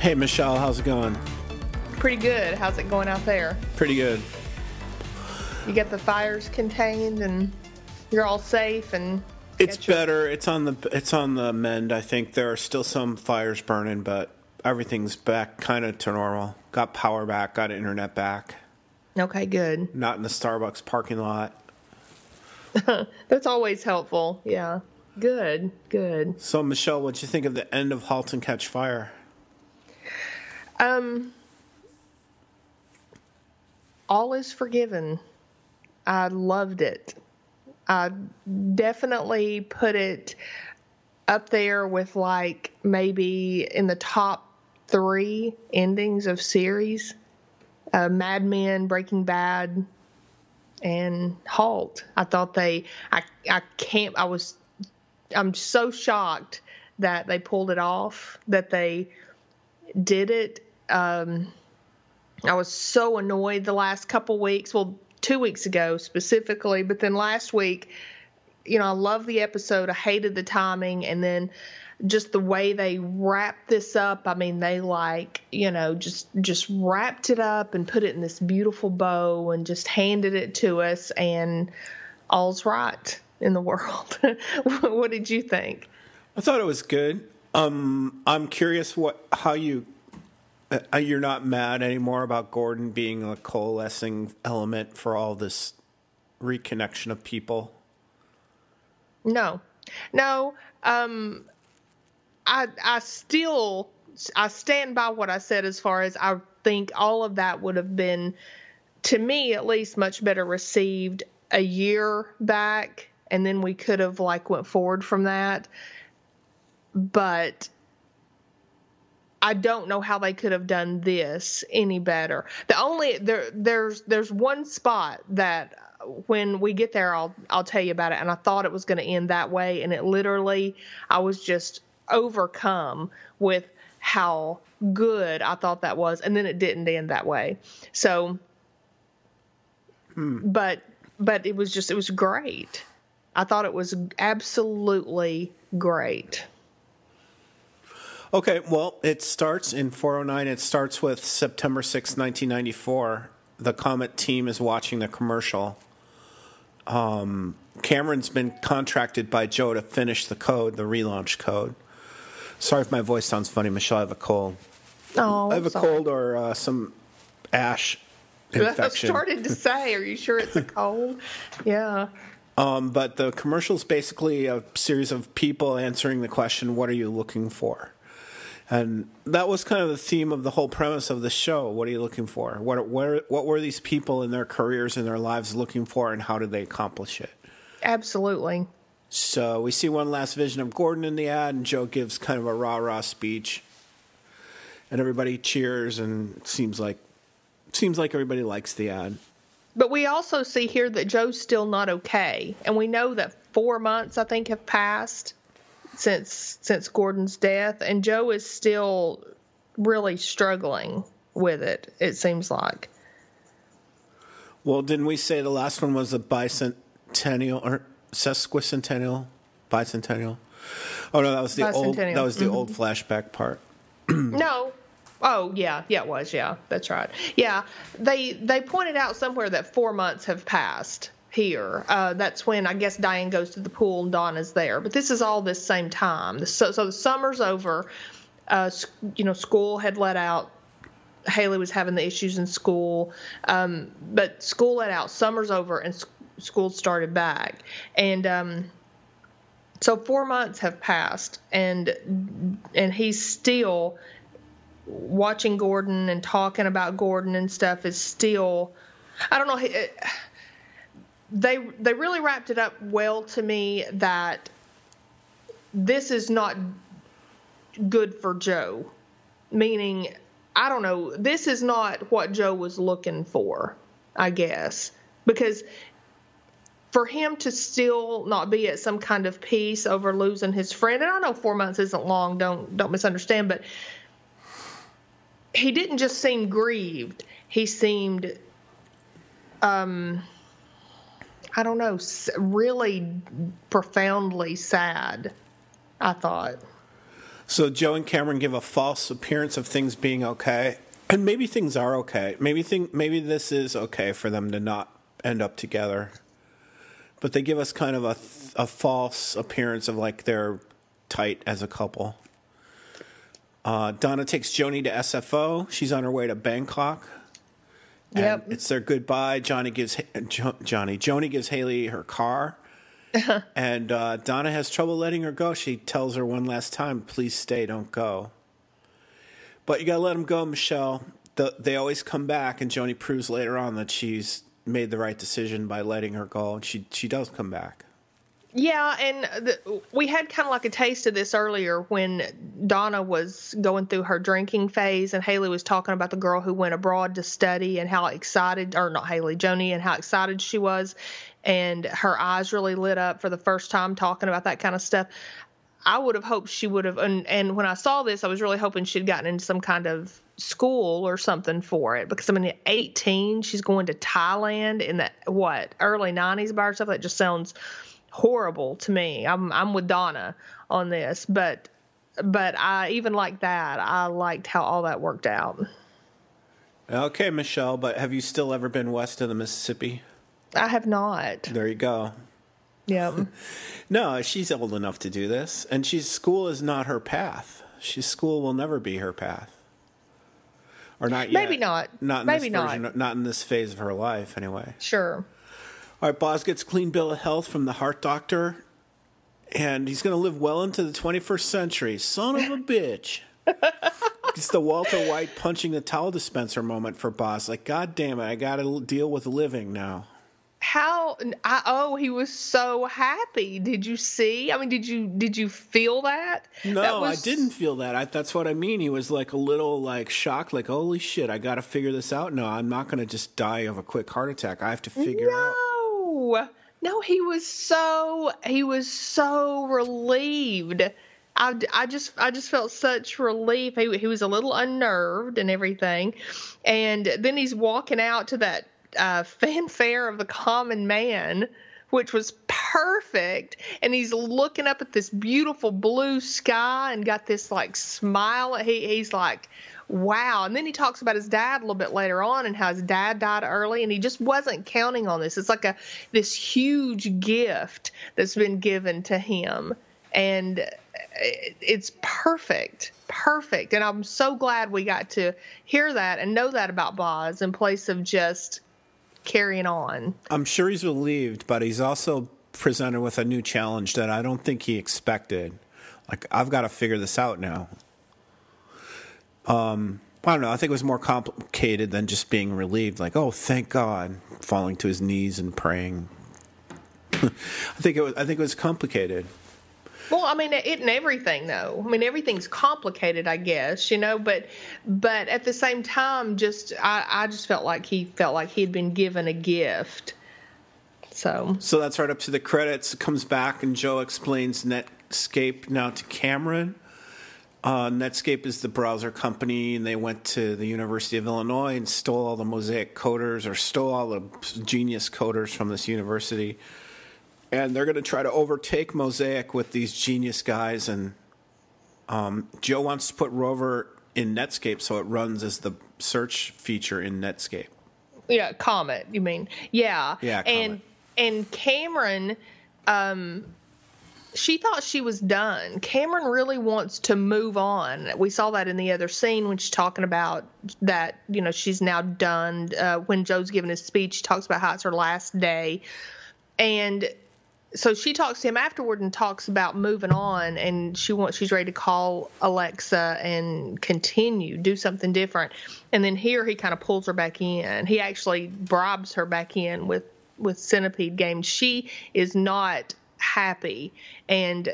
Hey, Michelle, how's it going? Pretty good. How's it going out there? Pretty good. You get the fires contained and you're all safe and It's your- better. It's on the it's on the mend. I think there are still some fires burning, but everything's back kind of to normal. Got power back, got internet back. Okay, good. Not in the Starbucks parking lot. That's always helpful. Yeah. Good. Good. So, Michelle, what'd you think of the end of *Halt and Catch Fire*? Um, all is forgiven. I loved it. I definitely put it up there with like maybe in the top three endings of series uh, Mad Men, Breaking Bad, and Halt. I thought they, I, I can't, I was, I'm so shocked that they pulled it off, that they did it. Um, I was so annoyed the last couple weeks. Well, two weeks ago specifically, but then last week, you know, I love the episode. I hated the timing, and then just the way they wrapped this up. I mean, they like, you know, just just wrapped it up and put it in this beautiful bow and just handed it to us, and all's right in the world. what did you think? I thought it was good. Um, I'm curious what how you uh, you're not mad anymore about Gordon being a coalescing element for all this reconnection of people. No, no. Um, I I still I stand by what I said as far as I think all of that would have been, to me at least, much better received a year back, and then we could have like went forward from that. But I don't know how they could have done this any better. The only there there's there's one spot that when we get there I'll I'll tell you about it and I thought it was going to end that way and it literally I was just overcome with how good I thought that was and then it didn't end that way. So hmm. but but it was just it was great. I thought it was absolutely great. Okay, well, it starts in 409. It starts with September 6, 1994. The Comet team is watching the commercial. Um, Cameron's been contracted by Joe to finish the code, the relaunch code. Sorry if my voice sounds funny, Michelle. I have a cold. Oh, I have a sorry. cold or uh, some ash infection. I started to say, are you sure it's a cold? Yeah. Um, but the commercial is basically a series of people answering the question, "What are you looking for?" And that was kind of the theme of the whole premise of the show. What are you looking for? What where, what were these people in their careers and their lives looking for, and how did they accomplish it? Absolutely. So we see one last vision of Gordon in the ad, and Joe gives kind of a rah rah speech, and everybody cheers, and seems like seems like everybody likes the ad. But we also see here that Joe's still not okay, and we know that four months I think have passed since since Gordon's death, and Joe is still really struggling with it. It seems like. Well, didn't we say the last one was a bicentennial or sesquicentennial, bicentennial? Oh no, that was the old. That was the mm-hmm. old flashback part. no, Oh yeah, yeah, it was. Yeah, that's right. Yeah, they they pointed out somewhere that four months have passed here. Uh, that's when I guess Diane goes to the pool and Donna's there. But this is all this same time. So, so the summer's over. Uh, you know, school had let out. Haley was having the issues in school, um, but school let out. Summer's over and school started back, and um, so four months have passed, and and he's still watching Gordon and talking about Gordon and stuff is still. I don't know. It, they they really wrapped it up well to me that this is not good for Joe. Meaning, I don't know, this is not what Joe was looking for, I guess. Because for him to still not be at some kind of peace over losing his friend, and I know four months isn't long, don't don't misunderstand, but he didn't just seem grieved. He seemed um I don't know, really profoundly sad. I thought. So Joe and Cameron give a false appearance of things being okay, and maybe things are okay. Maybe think maybe this is okay for them to not end up together. But they give us kind of a a false appearance of like they're tight as a couple. Uh, Donna takes Joni to SFO. She's on her way to Bangkok. And Yep. It's their goodbye. Johnny gives jo- Johnny Joni gives Haley her car, and uh, Donna has trouble letting her go. She tells her one last time, "Please stay, don't go." But you gotta let them go, Michelle. The, they always come back, and Joni proves later on that she's made the right decision by letting her go, and she she does come back. Yeah, and the, we had kind of like a taste of this earlier when Donna was going through her drinking phase, and Haley was talking about the girl who went abroad to study and how excited, or not Haley, Joni, and how excited she was, and her eyes really lit up for the first time talking about that kind of stuff. I would have hoped she would have, and, and when I saw this, I was really hoping she'd gotten into some kind of school or something for it because I mean, at 18, she's going to Thailand in the what early 90s by herself. That just sounds horrible to me. I'm I'm with Donna on this, but but I even like that. I liked how all that worked out. Okay, Michelle, but have you still ever been west of the Mississippi? I have not. There you go. Yeah. No, she's old enough to do this, and she's school is not her path. She's school will never be her path, or not yet. Maybe not. Not in Maybe this not. version, not in this phase of her life, anyway. Sure. All right, Boz gets clean bill of health from the heart doctor, and he's going to live well into the 21st century. Son of a bitch. it's the Walter White punching the towel dispenser moment for Boz. Like, God damn it, I got to deal with living now. How I, oh he was so happy. Did you see? I mean, did you did you feel that? No, That was- I didn't feel that. I, that's what I mean. He was like a little like shocked, like, holy shit, I got to figure this out. No, I'm not going to just die of a quick heart attack. I have to figure out. No, no, he was so he was so relieved. I, I just I just felt such relief. He he was a little unnerved and everything, and then he's walking out to that uh, fanfare of the common man. Which was perfect, and he's looking up at this beautiful blue sky and got this like smile. He he's like, wow. And then he talks about his dad a little bit later on and how his dad died early and he just wasn't counting on this. It's like a this huge gift that's been given to him. And it's perfect. Perfect. And I'm so glad we got to hear that and know that about Boz in place of just carrying on. I'm sure he's relieved, but he's also presented with a new challenge that I don't think he expected. Like, I've got to figure this out now. Um, I don't know. I think it was more complicated than just being relieved. Like, oh, thank God, falling to his knees and praying. I think it was. I think it was complicated. Well, I mean, it and everything though. I mean, everything's complicated, I guess, you know. But, but at the same time, just I, I just felt like he felt like he'd been given a gift. So So that's right up to the credits. It comes back, and Joe explains Netscape now to Cameron. Uh, Netscape is the browser company, and they went to the University of Illinois and stole all the Mosaic coders, or stole all the genius coders from this university. And they're going to try to overtake Mosaic with these genius guys. And um, Joe wants to put Rover in Netscape so it runs as the search feature in Netscape. yeah, Comet. You mean? Yeah. Yeah, And and Cameron, um, she thought she was done. Cameron really wants to move on. We saw that in the other scene when she's talking about that. You know, she's now done. Uh, when Joe's giving his speech, she talks about how it's her last day, and so she talks to him afterward and talks about moving on and she wants she's ready to call Alexa and continue do something different and then here he kind of pulls her back in he actually bribes her back in with with centipede games she is not happy and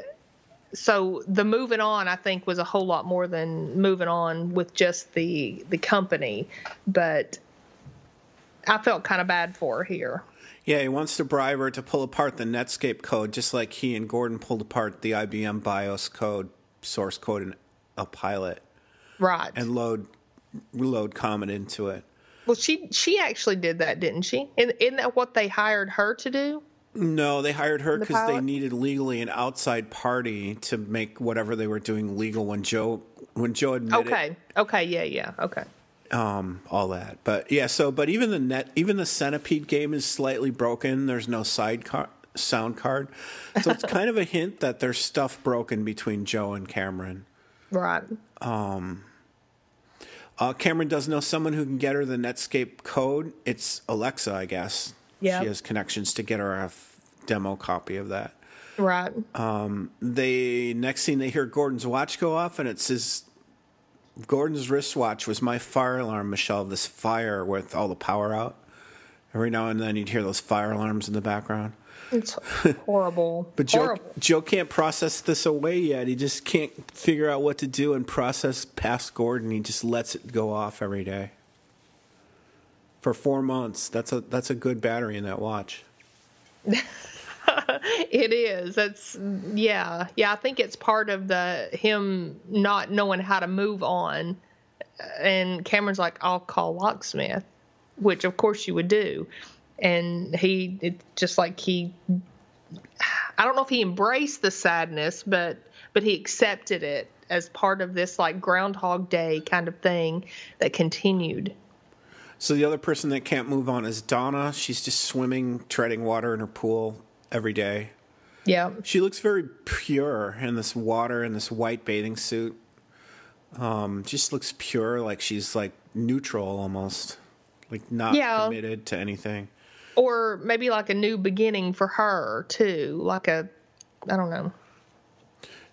so the moving on i think was a whole lot more than moving on with just the the company but i felt kind of bad for her here Yeah, he wants to bribe her to pull apart the Netscape code, just like he and Gordon pulled apart the IBM BIOS code, source code in a pilot, right and load reload Comet into it. Well, she she actually did that, didn't she? Isn't that what they hired her to do? No, they hired her The because they needed legally an outside party to make whatever they were doing legal when Joe when Joe admitted Okay. Okay. Yeah. Yeah. Okay. um, all that. But yeah, so but even the net, even the centipede game is slightly broken. There's no side car, sound card, so it's kind of a hint that there's stuff broken between Joe and Cameron. Right. Um. Uh, Cameron does know someone who can get her the Netscape code. It's Alexa, I guess. Yep. she has connections to get her a f- demo copy of that. Right. Um, they next thing they hear Gordon's watch go off, and it says Gordon's wristwatch was my fire alarm, Michelle. This fire with all the power out. Every now and then you'd hear those fire alarms in the background. It's horrible. But Joe, horrible. Joe can't process this away yet. He just can't figure out what to do and process past Gordon. He just lets it go off every day. For four months, that's a that's a good battery in that watch. It is. That's yeah, yeah. I think it's part of the him not knowing how to move on, and Cameron's like, "I'll call locksmith," which of course you would do, and he it just like he, I don't know if he embraced the sadness, but but he accepted it as part of this like Groundhog Day kind of thing that continued. So the other person that can't move on is Donna. She's just swimming, treading water in her pool every day. Yeah, She looks very pure in this water in this white bathing suit. Um, just looks pure, like she's like neutral almost, like not Yeah. committed to anything. or maybe like a new beginning for her too, like a, I don't know.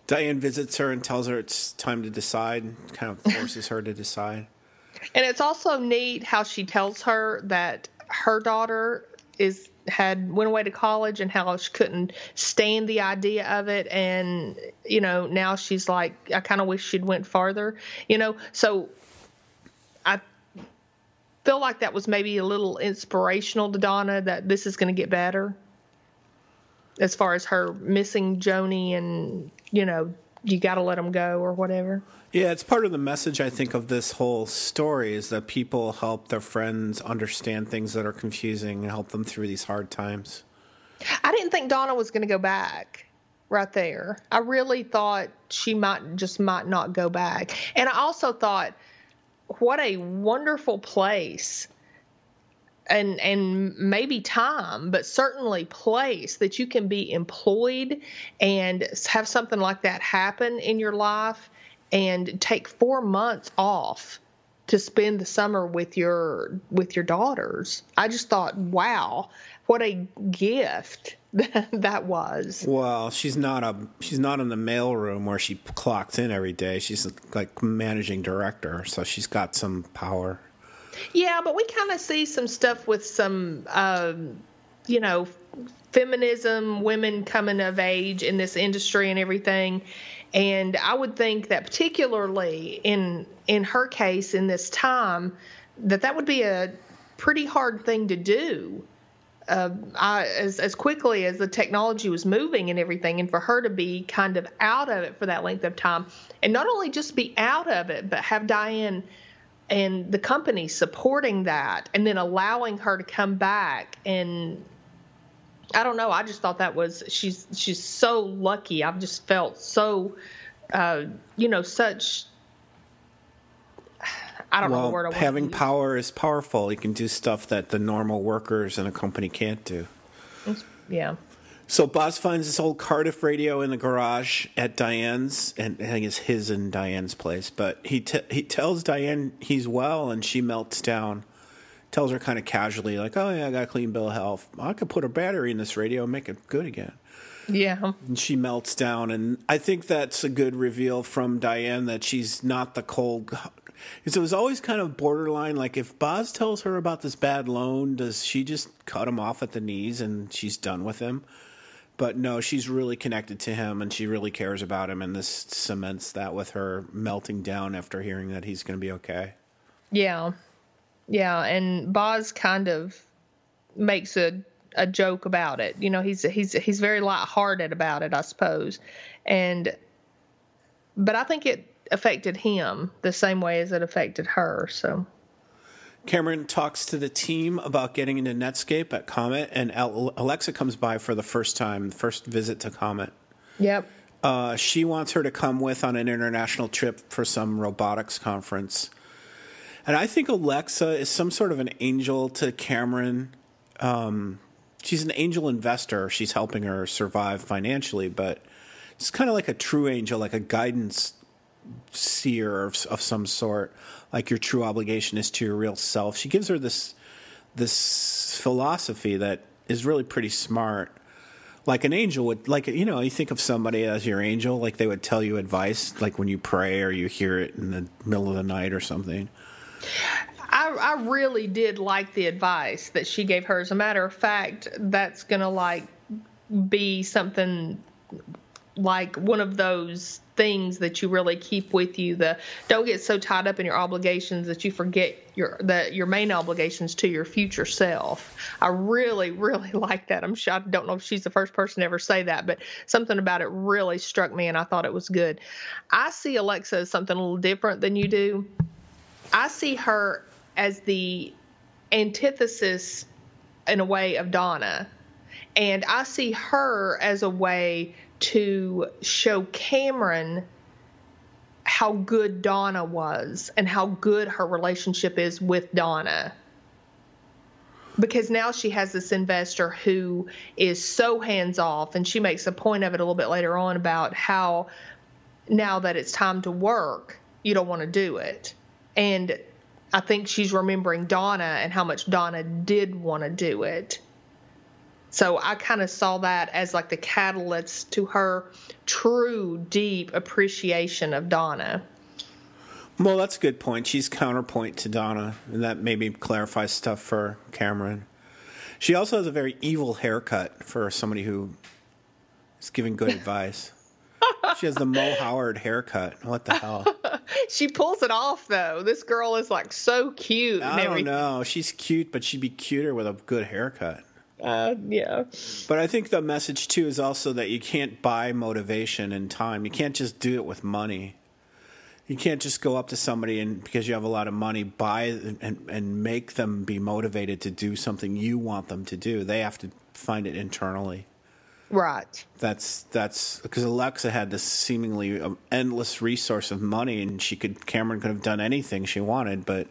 Diane visits her and tells her it's time to decide. Kind of forces her to decide. And it's also neat how she tells her that her daughter is had went away to college and how she couldn't stand the idea of it. And you know now she's like I kind of wish she'd went farther you know? So I feel like that was maybe a little inspirational to Donna that this is going to get better as far as her missing Joni and you know you got to let them go or whatever Yeah, it's part of the message I think of this whole story is that people help their friends understand things that are confusing and help them through these hard times. I didn't think Donna was going to go back right there. I really thought she might just might not go back. And I also thought what a wonderful place and and maybe time, but certainly place that you can be employed and have something like that happen in your life and take 4 months off to spend the summer with your with your daughters. I just thought, wow, what a gift that was. Well, she's not a she's not in the mailroom where she clocks in every day. She's like managing director, so she's got some power. Yeah, but we kind of see some stuff with some, um, you know, feminism, women coming of age in this industry and everything. And I would think that particularly in in her case in this time, that that would be a pretty hard thing to do. Uh, I, as as quickly as the technology was moving and everything, and for her to be kind of out of it for that length of time, and not only just be out of it, but have Diane and the company supporting that and then allowing her to come back and I don't know. I just thought that was she's she's so lucky. I've just felt so, uh, you know, such. I don't know the Well, word I want having power is powerful. You can do stuff that the normal workers in a company can't do. Yeah, So Boz finds this old Cardiff radio in the garage at Diane's, and I think it's his and Diane's place. But he t- he tells Diane he's well, and she melts down. Tells her kind of casually, like, "Oh yeah, I got a clean bill of health. I could put a battery in this radio and make it good again." yeah, And she melts down, and I think that's a good reveal from Diane that she's not the cold. Because it was always kind of borderline. Like if Boz tells her about this bad loan, does she just cut him off at the knees and she's done with him? But no, she's really connected to him, and she really cares about him, and this cements that with her melting down after hearing that he's going to be okay. yeah, yeah. And Boz kind of makes a a joke about it. You know, he's he's he's very lighthearted about it, I suppose. And but I think it affected him the same way as it affected her. So Cameron talks to the team about getting into Netscape at Comet, and Alexa comes by for the first time, first visit to Comet. Yep. Uh, she wants her to come with on an international trip for some robotics conference. And I think Alexa is some sort of an angel to Cameron. Um, she's an angel investor. She's helping her survive financially, but it's kind of like a true angel, like a guidance seer of, of some sort. Like your true obligation is to your real self. She gives her this this philosophy that is really pretty smart. Like an angel would, like you know, you think of somebody as your angel, like they would tell you advice, like when you pray or you hear it in the middle of the night or something. I, I really did like the advice that she gave her. As a matter of fact, that's gonna like be something like one of those things that you really keep with you the don't get so tied up in your obligations that you forget your that your main obligations to your future self. I really really like that. I'm sure i don't know if she's the first person to ever say that but something about it really struck me and i thought it was good. I see alexa as something a little different than you do. I see her as the antithesis in a way of donna and i see her as a way to show Cameron how good Donna was and how good her relationship is with Donna. Because now she has this investor who is so hands off, and she makes a point of it a little bit later on about how now that it's time to work, you don't want to do it. And I think she's remembering Donna and how much Donna did want to do it. So I kind of saw that as like the catalyst to her true, deep appreciation of Donna. Well, that's a good point. She's counterpoint to Donna, and that maybe clarifies stuff for Cameron. She also has a very evil haircut for somebody who is giving good advice. she has the Mo Howard haircut. What the hell? she pulls it off though. This girl is like so cute. I don't know. She's cute, but she'd be cuter with a good haircut. Uh, yeah. But I think the message too is also that you can't buy motivation and time. You can't just do it with money. You can't just go up to somebody and because you have a lot of money, buy and and make them be motivated to do something you want them to do. They have to find it internally. Right. That's that's because Alexa had this seemingly um, endless resource of money, and she could Cameron could have done anything she wanted, but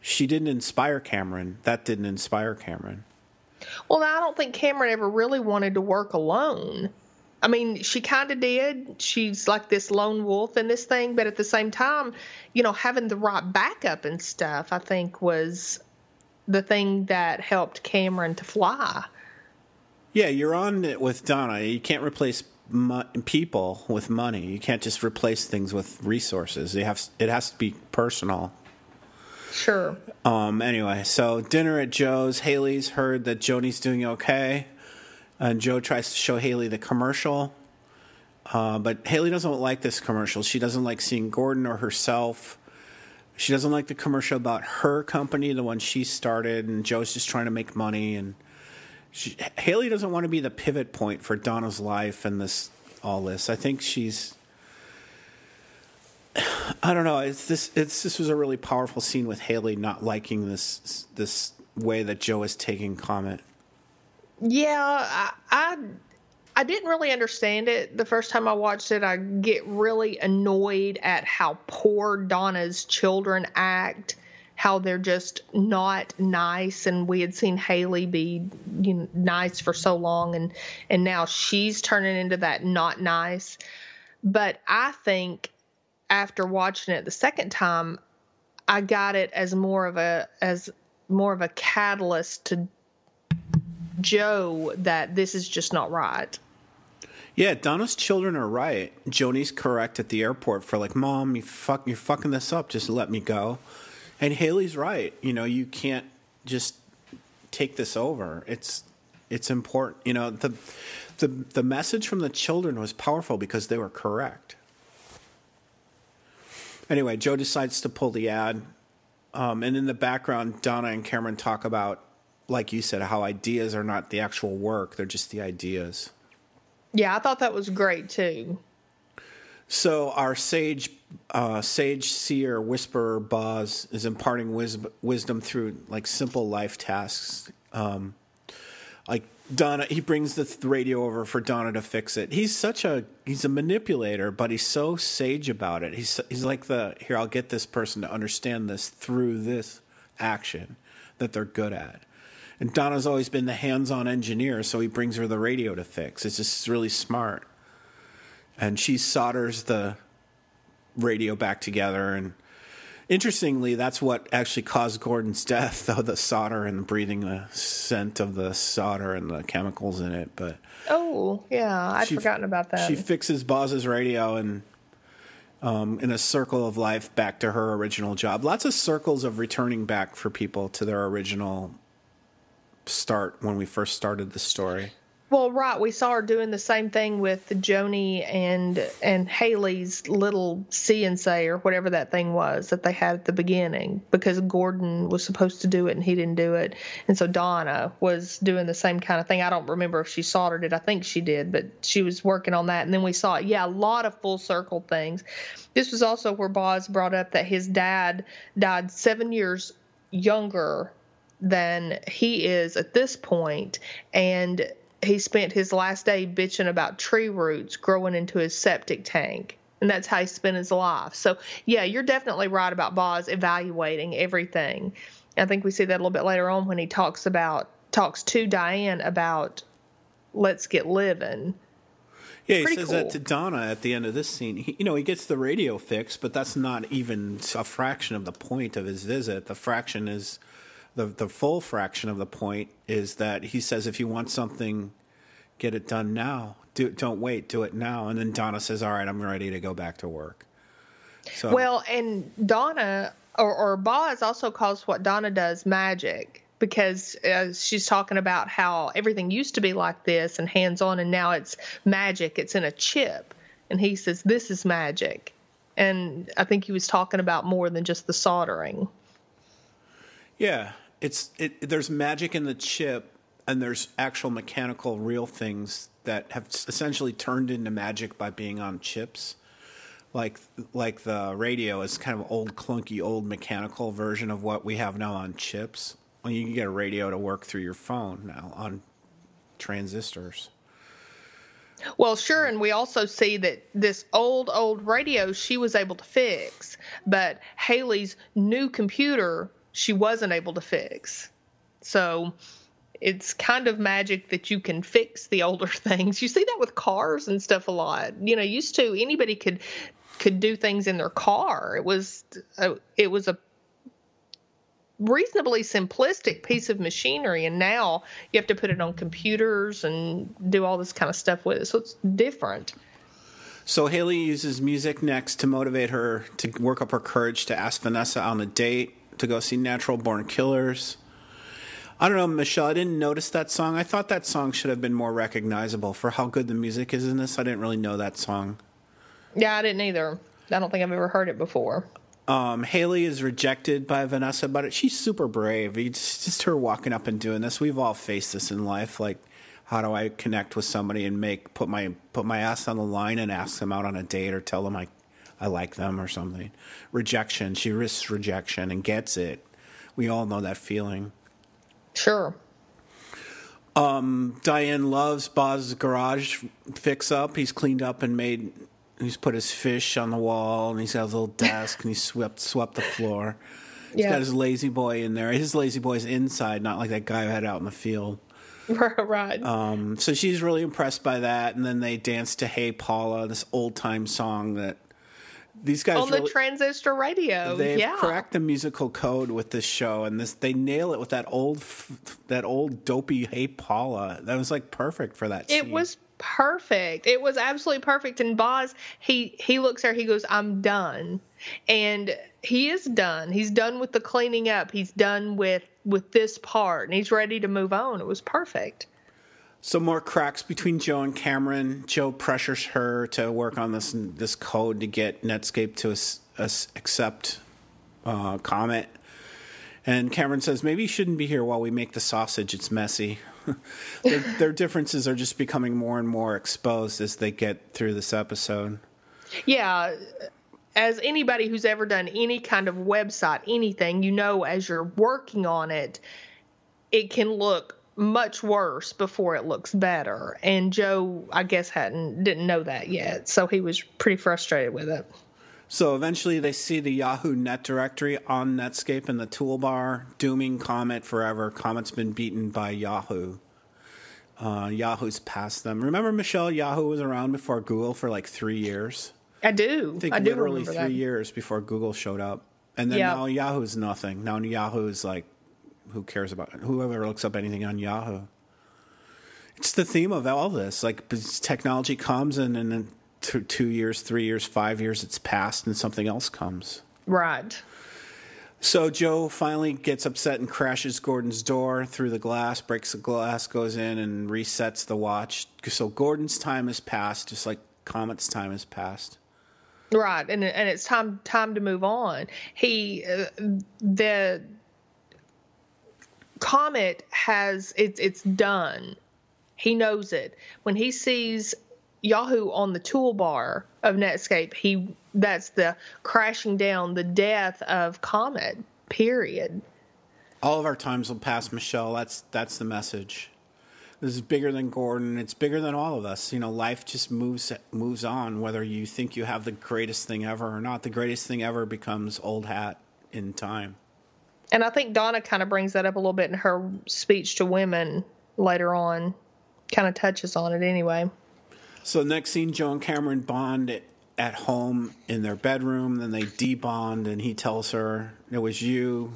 she didn't inspire Cameron. That didn't inspire Cameron. Well, I don't think Cameron ever really wanted to work alone. I mean, she kind of did. She's like this lone wolf in this thing, but at the same time, you know, having the right backup and stuff, I think was the thing that helped Cameron to fly. Yeah, you're on it with Donna. You can't replace mo- people with money. You can't just replace things with resources. You have it has to be personal. Sure. Um. Anyway, so dinner at Joe's. Haley's heard that Joni's doing okay, and Joe tries to show Haley the commercial. Uh, but Haley doesn't like this commercial. She doesn't like seeing Gordon or herself. She doesn't like the commercial about her company, the one she started, and Joe's just trying to make money. And she, Haley doesn't want to be the pivot point for Donna's life and this all this. I think she's I don't know. It's this. It's this was a really powerful scene with Haley not liking this this way that Joe is taking Comet. Yeah, I, I I didn't really understand it the first time I watched it. I get really annoyed at how poor Donna's children act, how they're just not nice. And we had seen Haley be you know, nice for so long, and and now she's turning into that not nice. But I think after watching it the second time, I got it as more of a as more of a catalyst to Joe that this is just not right. Yeah, Donna's children are right. Joni's correct at the airport for like, Mom, you fuck, you're fucking this up. Just let me go. And Haley's right. You know, you can't just take this over. It's it's important. You know, the the the message from the children was powerful because they were correct. Anyway, Joe decides to pull the ad. Um, and in the background, Donna and Cameron talk about, like you said, how ideas are not the actual work, they're just the ideas. Yeah, I thought that was great too. So our sage, uh, sage seer, whisperer Boz is imparting wis- wisdom through like simple life tasks. Um, like Donna, he brings the radio over for Donna to fix it. He's such a he's a manipulator, but he's so sage about it. He's he's like the here I'll get this person to understand this through this action that they're good at. And Donna's always been the hands-on engineer, so he brings her the radio to fix. It's just really smart and she solders the radio back together and interestingly that's what actually caused gordon's death though the solder and breathing the scent of the solder and the chemicals in it but oh yeah i'd she- forgotten about that. she fixes boz's radio and um, in a circle of life back to her original job. Lots of circles of returning back for people to their original start when we first started the story Well, right. We saw her doing the same thing with Joni and and Haley's little CNC or whatever that thing was that they had at the beginning because Gordon was supposed to do it and he didn't do it. And so Donna was doing the same kind of thing. I don't remember if she soldered it. I think she did, but she was working on that. And then we saw, yeah, a lot of full circle things. This was also where Boz brought up that his dad died seven years younger than he is at this point and he spent his last day bitching about tree roots growing into his septic tank. And that's how he spent his life. So yeah you're definitely right about boz evaluating everything. I think we see that a little bit later on when he talks about talks to diane about let's get living. Yeah, he Pretty says that to Donna at the end of this scene. He, you know, he gets the radio fixed, but that's not even a fraction of the point of his visit. The fraction is the the full fraction of the point is that he says if you want something, get it done now. Do don't wait, do it now. And then Donna says, "All right, I'm ready to go back to work." So Well, and Donna or, or Boz also calls what Donna does magic because uh, she's talking about how everything used to be like this and hands on, and now it's magic. It's in a chip. And he says, This is magic. And I think he was talking about more than just the soldering. Yeah, it's it. There's magic in the chip, and there's actual mechanical, real things that have essentially turned into magic by being on chips. Like like the radio is kind of old, clunky, old mechanical version of what we have now on chips. Well, you can get a radio to work through your phone now on transistors. Well, sure, and we also see that this old, old radio she was able to fix, but Haley's new computer she wasn't able to fix. So it's kind of magic that you can fix the older things. You see that with cars and stuff a lot. You know, used to anybody could could do things in their car. It was a, it was a reasonably simplistic piece of machinery and now you have to put it on computers and do all this kind of stuff with it so it's different So Haley uses music next to motivate her to work up her courage to ask Vanessa on a date to go see Natural Born Killers. I don't know, Michelle. I didn't notice that song. I thought that song should have been more recognizable for how good the music is in this. I didn't really know that song. yeah i didn't either i don't think i've ever heard it before Um, Haley is rejected by Vanessa, but she's super brave. It's just her walking up and doing this. We've all faced this in life. Like, how do I connect with somebody and make put my put my ass on the line and ask them out on a date or tell them I I like them or something? Rejection. She risks rejection and gets it. We all know that feeling. sure Diane loves Boz's garage fix up. He's cleaned up and made. He's put his fish on the wall, and he's got his little desk, and he swept swept the floor. He's Yeah. got his lazy boy in there. His lazy boy's inside, not like that guy who had out in the field. right Um, so she's really impressed by that, and then they dance to "Hey Paula," this old time song that these guys on the really, transistor radio they've yeah cracked the musical code with this show, and this they nail it with that old that old dopey "Hey Paula." That was like perfect for that. it scene. was perfect it was absolutely perfect and boz he he looks there he goes i'm done and he is done he's done with the cleaning up he's done with with this part and he's ready to move on it was perfect So more cracks between Joe and Cameron. Joe pressures her to work on this this code to get Netscape to accept uh, Comet. And Cameron says maybe you shouldn't be here while we make the sausage. It's messy. their, their differences are just becoming more and more exposed as they get through this episode. Yeah. As anybody who's ever done any kind of website, anything, you know, as you're working on it, it can look much worse before it looks better. And Joe, I guess, hadn't didn't know that yet, so he was pretty frustrated with it. So eventually, they see the Yahoo Net directory on Netscape in the toolbar, dooming Comet forever. Comet's been beaten by Yahoo. Uh, Yahoo's passed them. Remember, Michelle, Yahoo was around before Google for like three years. I do. I think I do literally three that. years before Google showed up, and then Yeah. now Yahoo's nothing. Now Yahoo's like, who cares about whoever looks up anything on Yahoo? It's the theme of all this. Like technology comes, and and then two, two years, three years, five years, it's passed, and something else comes. Right. So Joe finally gets upset and crashes Gordon's door through the glass, breaks the glass, goes in and resets the watch. So Gordon's time has passed, just like Comet's time has passed. Right, and and it's time time to move on. He uh, the comet has it's it's done. He knows it. When he sees Yahoo on the toolbar of Netscape, he that's the crashing down, the death of Comet. Period. All of our times will pass, Michelle. That's that's the message. This is bigger than Gordon. It's bigger than all of us. You know, life just moves moves on. Whether you think you have the greatest thing ever or not, the greatest thing ever becomes old hat in time. And I think Donna kind of brings that up a little bit in her speech to women later on. Kind of touches on it anyway. So next scene, Joe and Cameron bond at home in their bedroom. Then they debond, and he tells her it was you.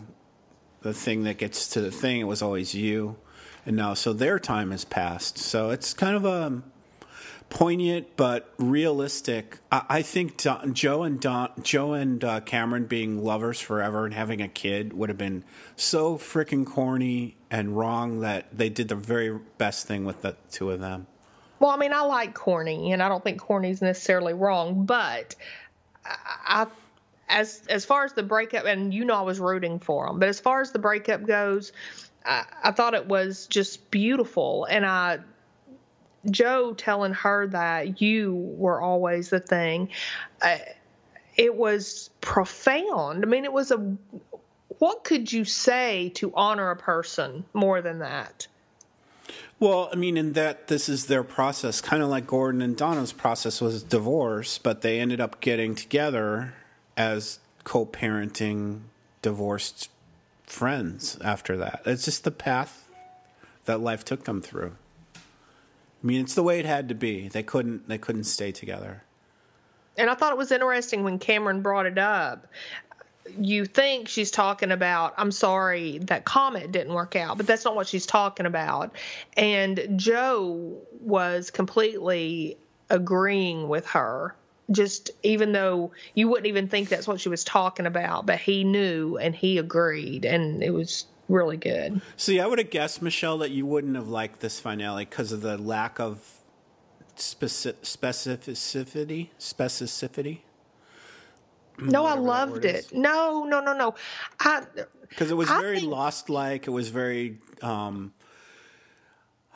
The thing that gets to the thing, it was always you. And now, so their time has passed. So it's kind of a poignant but realistic. I, I think Don, Joe and Don, Joe and uh, Cameron being lovers forever and having a kid would have been so freaking corny and wrong that they did the very best thing with the two of them. Well, I mean, I like corny, and I don't think corny is necessarily wrong, but I, I as as far as the breakup, and you know, I was rooting for them, but as far as the breakup goes, I, I thought it was just beautiful, and I. Joe telling her that you were always the thing, uh, it was profound. I mean, it was a. What could you say to honor a person more than that? Well, I mean, in that this is their process, kind of like Gordon and Donna's process was divorce, but they ended up getting together as co parenting divorced friends after that. It's just the path that life took them through. I mean, it's the way it had to be. They couldn't they couldn't stay together. And I thought it was interesting when Cameron brought it up. You think she's talking about, I'm sorry that Comet didn't work out, but that's not what she's talking about. And Joe was completely agreeing with her, just even though you wouldn't even think that's what she was talking about, but he knew and he agreed, and it was really good. See, I would have guessed, Michelle, that you wouldn't have liked this finale because of the lack of speci- specificity. Specificity. No, I whatever loved it. No, no, no, no. I because it was I very think- lost-like. It was very, um,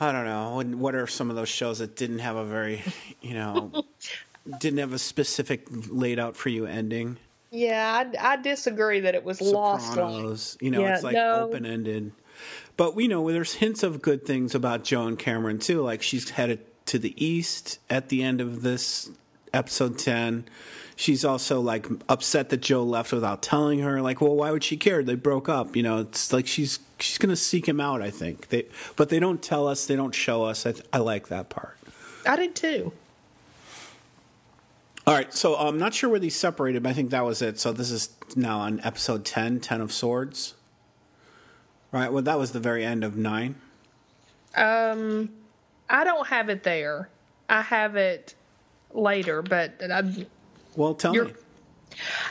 I don't know. And what are some of those shows that didn't have a very, you know, didn't have a specific laid out for you ending? Yeah, I, I disagree that it was lost. like- Sopranos, you know, Yeah, it's like no. open-ended. But we know there's hints of good things about Joan Cameron too. Like she's headed to the east at the end of this episode ten. She's also like upset that Joe left without telling her. Like, well, why would she care? They broke up. You know, it's like she's she's gonna seek him out. I think they, but they don't tell us. They don't show us. I, I like that part. I did too. All right, so I'm not sure where these separated, but I think that was it. So this is now on episode 10, 10 of Swords. Right, well, that was the very end of 9. Um, I don't have it there. I have it later, but I, Well, tell me.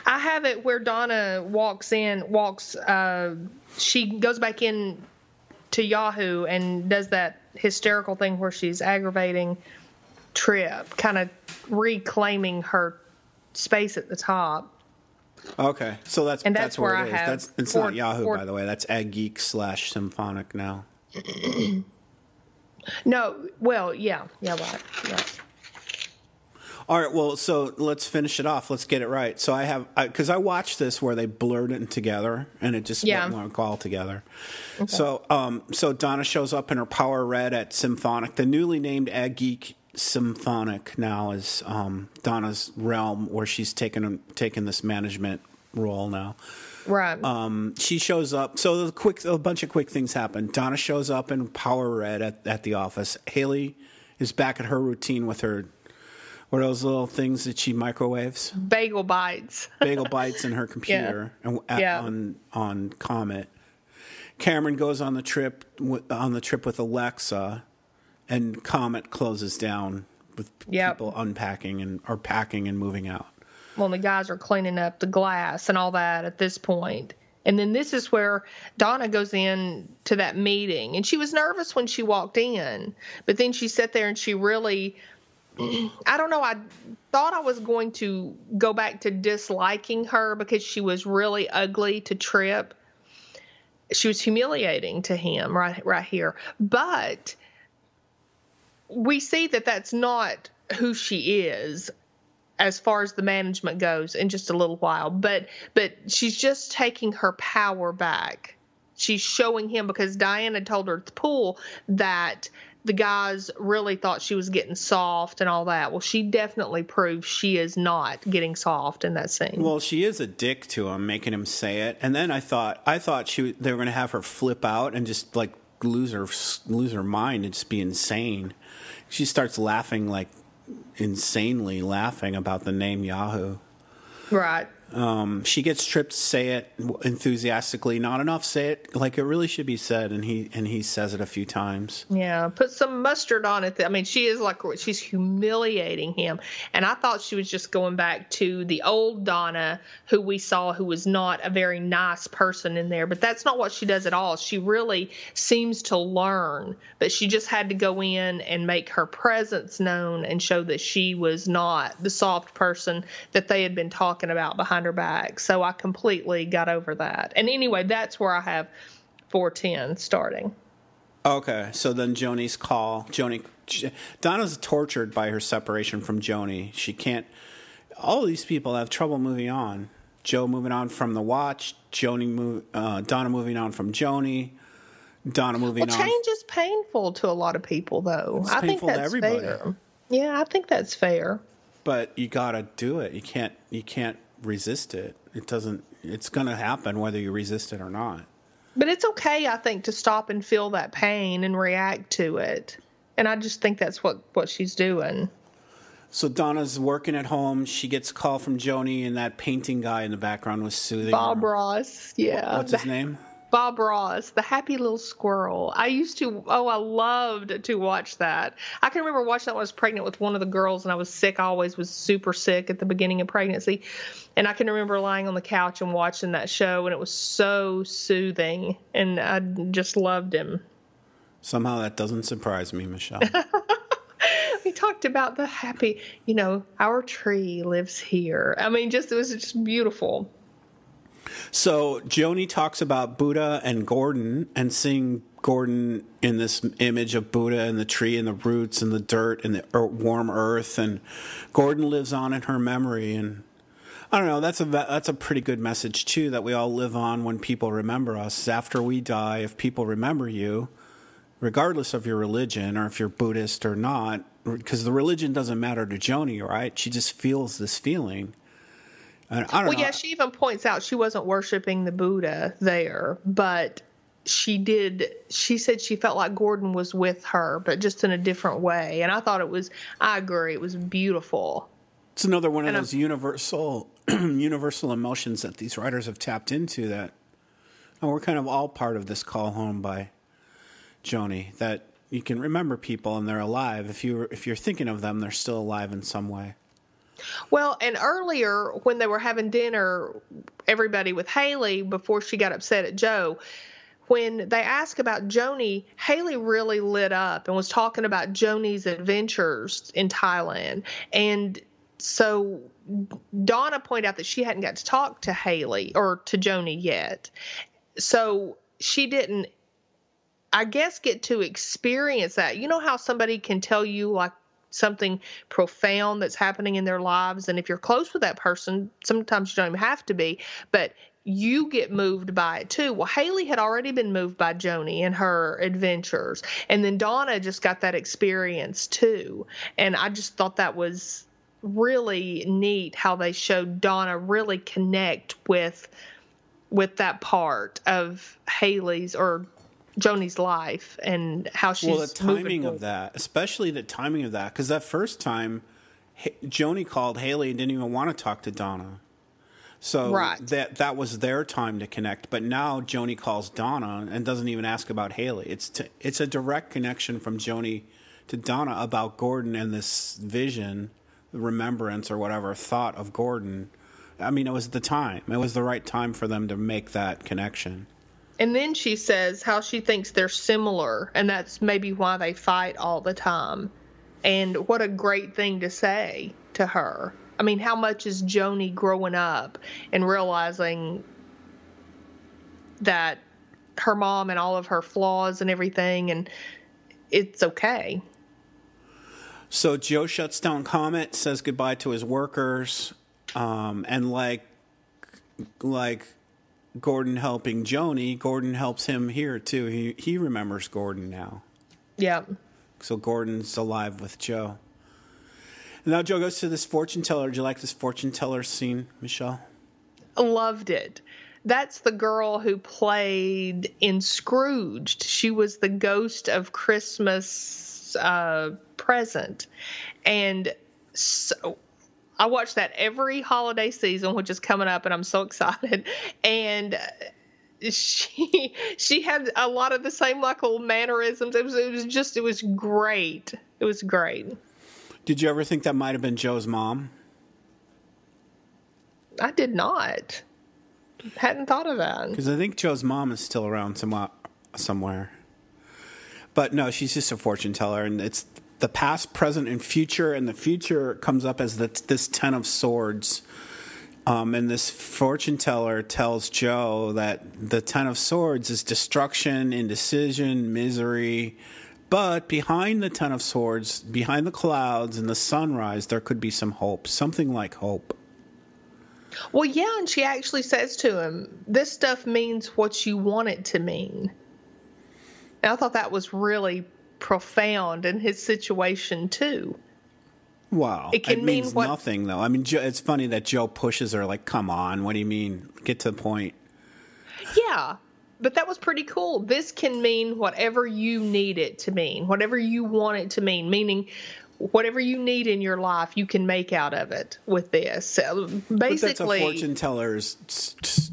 I have it where Donna walks in, walks. Uh, she goes back in to Yahoo and does that hysterical thing where she's aggravating Trip, kind of reclaiming her space at the top. Okay, so that's And that's, that's where, where it I is. have That's it's four- not Yahoo, four- by the way. That's Ag Geek slash Symphonic now. No, well, yeah, yeah, right, right. All right, well, so let's finish it off. Let's get it right. So I have because I, I, watched this where they blurred it together, and it just yeah. went all together. Okay. So, um, so Donna shows up in her power red at Symphonic, the newly named Ag Geek Symphonic. Now is um, Donna's realm where she's taken taken this management role now. Right. Um, she shows up. So the quick, a bunch of quick things happen. Donna shows up in power red at, at the office. Haley is back at her routine with her what are those little things that she microwaves? Bagel bites. Bagel bites in her computer yeah. and at, yeah. on on Comet. Cameron goes on the trip on the trip with Alexa, and Comet closes down with yep. people unpacking and or packing and moving out. Well, the guys are cleaning up the glass and all that at this point. And then this is where Donna goes in to that meeting. And she was nervous when she walked in, but then she sat there and she really I don't know. I thought I was going to go back to disliking her because she was really ugly to Trip. She was humiliating to him right right here. But we see that that's not who she is as far as the management goes in just a little while. But but she's just taking her power back. She's showing him because Diane told her at the pool that the guys really thought she was getting soft and all that. Well, she definitely proves she is not getting soft in that scene. Well, she is a dick to him, making him say it. And then I thought, I thought she they were going to have her flip out and just like lose her lose her mind and just be insane. She starts laughing like insanely laughing about the name Yahoo. Right. Um, she gets tripped say it enthusiastically, not enough say it like it really should be said, and he and he says it a few times. Yeah, put some mustard on it. I mean, she is like she's humiliating him, and I thought she was just going back to the old Donna who we saw, who was not a very nice person in there. But that's not what she does at all. She really seems to learn, but she just had to go in and make her presence known and show that she was not the soft person that they had been talking about behind behind her back. So I completely got over that. And anyway, that's where I have 410 starting. Okay, so then Joanie's call. Joanie, Donna's tortured by her separation from Joanie. She can't. All these people have trouble moving on. Joe moving on from the watch. Joanie, move, uh, Donna moving on from Joanie. Donna moving well, on. Change is painful to a lot of people, though. It's I think that's fair. Yeah, I think that's fair. But you got to do it. You can't. You can't resist it. It doesn't. It's going to happen whether you resist it or not. But it's okay, I think, to stop and feel that pain and react to it. And I just think that's what what she's doing. So Donna's working at home. She gets a call from Joanie, and that painting guy in the background was soothing Bob her. Ross. Yeah. What's his name? Bob Ross, the happy little squirrel. I used to, oh, I loved to watch that. I can remember watching that when I was pregnant with one of the girls, and I was sick. I always was super sick at the beginning of pregnancy. And I can remember lying on the couch and watching that show, and it was so soothing, and I just loved him. Somehow that doesn't surprise me, Michelle. we talked about the happy, you know, our tree lives here. I mean, just it was just beautiful. So Joanie talks about Buddha and Gordon and seeing Gordon in this image of Buddha and the tree and the roots and the dirt and the warm earth. And Gordon lives on in her memory. And I don't know that's a that's a pretty good message too that we all live on when people remember us. After we die if people remember you regardless of your religion or if you're Buddhist or not because the religion doesn't matter to Joanie right? She just feels this feeling well, know. yeah, she even points out she wasn't worshiping the Buddha there, but she did. She said she felt like Gordon was with her, but just in a different way. And I thought it was. I agree. It was beautiful. It's another one of and those I'm, universal, universal emotions that these writers have tapped into. That and we're kind of all part of this call home by Joanie. That you can remember people and they're alive. If you if you're thinking of them, they're still alive in some way. Well, and earlier when they were having dinner, everybody with Haley before she got upset at Joe, when they asked about Joanie, Haley really lit up and was talking about Joanie's adventures in Thailand. And so Donna pointed out that she hadn't got to talk to Haley or to Joanie yet. So she didn't I guess get to experience that. You know how somebody can tell you like something profound that's happening in their lives. And if you're close with that person, sometimes you don't even have to be, but you get moved by it too. Well, Haley had already been moved by Joanie and her adventures. And then Donna just got that experience too. And I just thought that was really neat how they showed Donna really connect with with that part of Haley's or Joanie's life and how she's well the timing of that, especially the timing of that, because that first time, Joanie called Haley and didn't even want to talk to Donna. So right. that that was their time to connect. But now Joanie calls Donna and doesn't even ask about Haley. It's to, it's a direct connection from Joanie to Donna about Gordon and this vision, remembrance or whatever thought of Gordon. I mean, it was the time. It was the right time for them to make that connection. And then she says how she thinks they're similar, and that's maybe why they fight all the time. And what a great thing to say to her. I mean, how much is Joanie growing up and realizing that her mom and all of her flaws and everything, and it's okay. So Joe shuts down Comet, says goodbye to his workers, um, and like, like Gordon helping Joanie, Gordon helps him here too. He he remembers Gordon now. Yeah. So Gordon's alive with Joe. And now Joe goes to this fortune teller. Do you like this fortune teller scene, Michelle? Loved it. That's the girl who played in Scrooged. She was the ghost of Christmas uh, present, and so I watch that every holiday season, which is coming up, and I'm so excited. And uh, she she had a lot of the same like little mannerisms. It was it was just it was great. It was great. Did you ever think that might have been Joe's mom? I did not. Hadn't thought of that. Because I think Joe's mom is still around somewhere. somewhere. But no, she's just a fortune teller, and it's the past, present, and future, and the future comes up as the, this Ten of Swords. Um, and this fortune teller tells Joe that the Ten of Swords is destruction, indecision, misery. But behind the Ten of Swords, behind the clouds and the sunrise, there could be some hope, something like hope. Well, yeah, and she actually says to him, This stuff means what you want it to mean. And I thought that was really profound in his situation too. Wow, it can it mean what, nothing though. I mean, it's funny that Joe pushes her like, "Come on, what do you mean? Get to the point." Yeah, but that was pretty cool. This can mean whatever you need it to mean, whatever you want it to mean. Meaning, whatever you need in your life, you can make out of it with this. So basically, but that's a fortune teller's